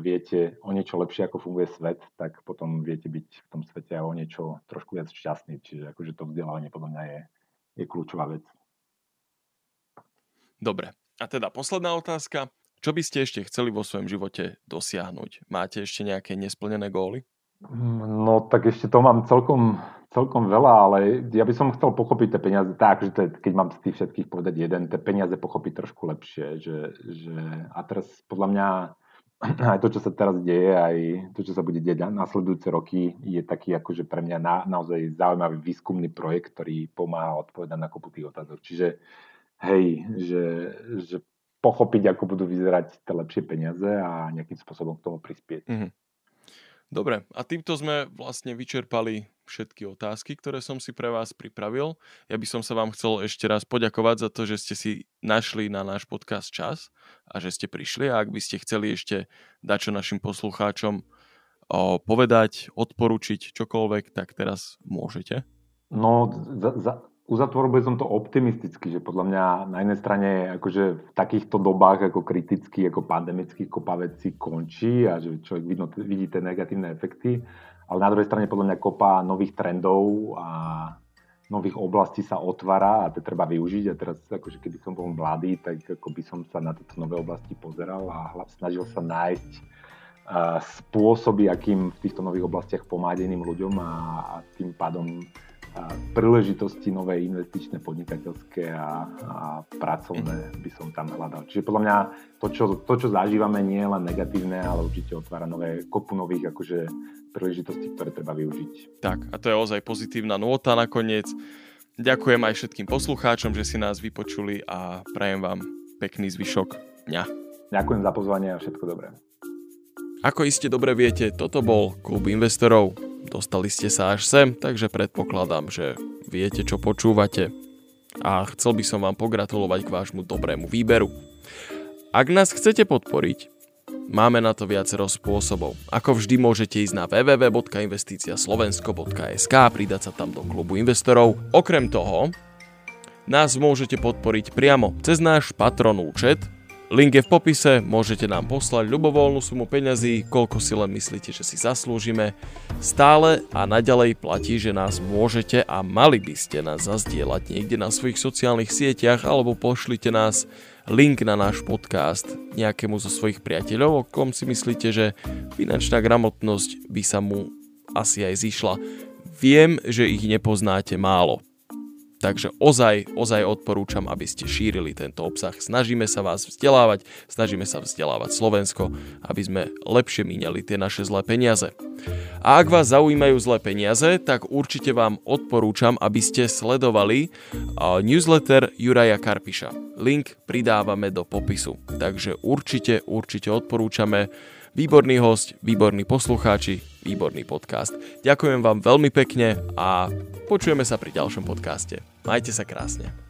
viete o niečo lepšie, ako funguje svet, tak potom viete byť v tom svete aj o niečo trošku viac šťastný. Čiže akože to vzdelávanie podľa mňa je, je kľúčová vec. Dobre. A teda posledná otázka. Čo by ste ešte chceli vo svojom živote dosiahnuť? Máte ešte nejaké nesplnené góly? No tak ešte to mám celkom, celkom veľa, ale ja by som chcel pochopiť tie peniaze tak, že je, keď mám z tých všetkých povedať jeden, tie peniaze pochopiť trošku lepšie. Že, že, a teraz podľa mňa aj to, čo sa teraz deje, aj to, čo sa bude deť nasledujúce roky, je taký akože pre mňa na, naozaj zaujímavý výskumný projekt, ktorý pomáha odpovedať na kopu tých otázok. Čiže hej, že, že pochopiť, ako budú vyzerať tie lepšie peniaze a nejakým spôsobom k tomu prispieť. Mm-hmm. Dobre, a týmto sme vlastne vyčerpali všetky otázky, ktoré som si pre vás pripravil. Ja by som sa vám chcel ešte raz poďakovať za to, že ste si našli na náš podcast čas a že ste prišli. A ak by ste chceli ešte dať čo našim poslucháčom o, povedať, odporučiť čokoľvek, tak teraz môžete. No, za, za, uzatvoril by som to optimisticky, že podľa mňa na jednej strane akože v takýchto dobách ako kriticky, ako pandemických kopa veci končí a že človek vidno, vidí tie negatívne efekty, ale na druhej strane podľa mňa kopa nových trendov a nových oblastí sa otvára a to treba využiť. A teraz akože keby som bol mladý, tak ako by som sa na tieto nové oblasti pozeral a snažil sa nájsť spôsoby, akým v týchto nových oblastiach pomáhať iným ľuďom a, a tým pádom príležitosti nové investičné, podnikateľské a, a pracovné by som tam hľadal. Čiže podľa mňa to čo, to, čo zažívame, nie je len negatívne, ale určite otvára nové kopu nových akože, príležitostí, ktoré treba využiť. Tak, a to je ozaj pozitívna nôta nakoniec. Ďakujem aj všetkým poslucháčom, že si nás vypočuli a prajem vám pekný zvyšok dňa. Ďakujem za pozvanie a všetko dobré. Ako iste dobre viete, toto bol klub investorov. Dostali ste sa až sem, takže predpokladám, že viete, čo počúvate. A chcel by som vám pogratulovať k vášmu dobrému výberu. Ak nás chcete podporiť, máme na to viacero spôsobov. Ako vždy môžete ísť na www.investiciaslovensko.sk a pridať sa tam do klubu investorov. Okrem toho, nás môžete podporiť priamo cez náš patron účet, Link je v popise, môžete nám poslať ľubovoľnú sumu peňazí, koľko si len myslíte, že si zaslúžime. Stále a naďalej platí, že nás môžete a mali by ste nás zazdieľať niekde na svojich sociálnych sieťach alebo pošlite nás link na náš podcast nejakému zo svojich priateľov, o kom si myslíte, že finančná gramotnosť by sa mu asi aj zišla. Viem, že ich nepoznáte málo. Takže ozaj, ozaj odporúčam, aby ste šírili tento obsah. Snažíme sa vás vzdelávať, snažíme sa vzdelávať Slovensko, aby sme lepšie míňali tie naše zlé peniaze. A ak vás zaujímajú zlé peniaze, tak určite vám odporúčam, aby ste sledovali newsletter Juraja Karpiša. Link pridávame do popisu. Takže určite, určite odporúčame. Výborný host, výborní poslucháči, výborný podcast. Ďakujem vám veľmi pekne a počujeme sa pri ďalšom podcaste. Majte sa krásne.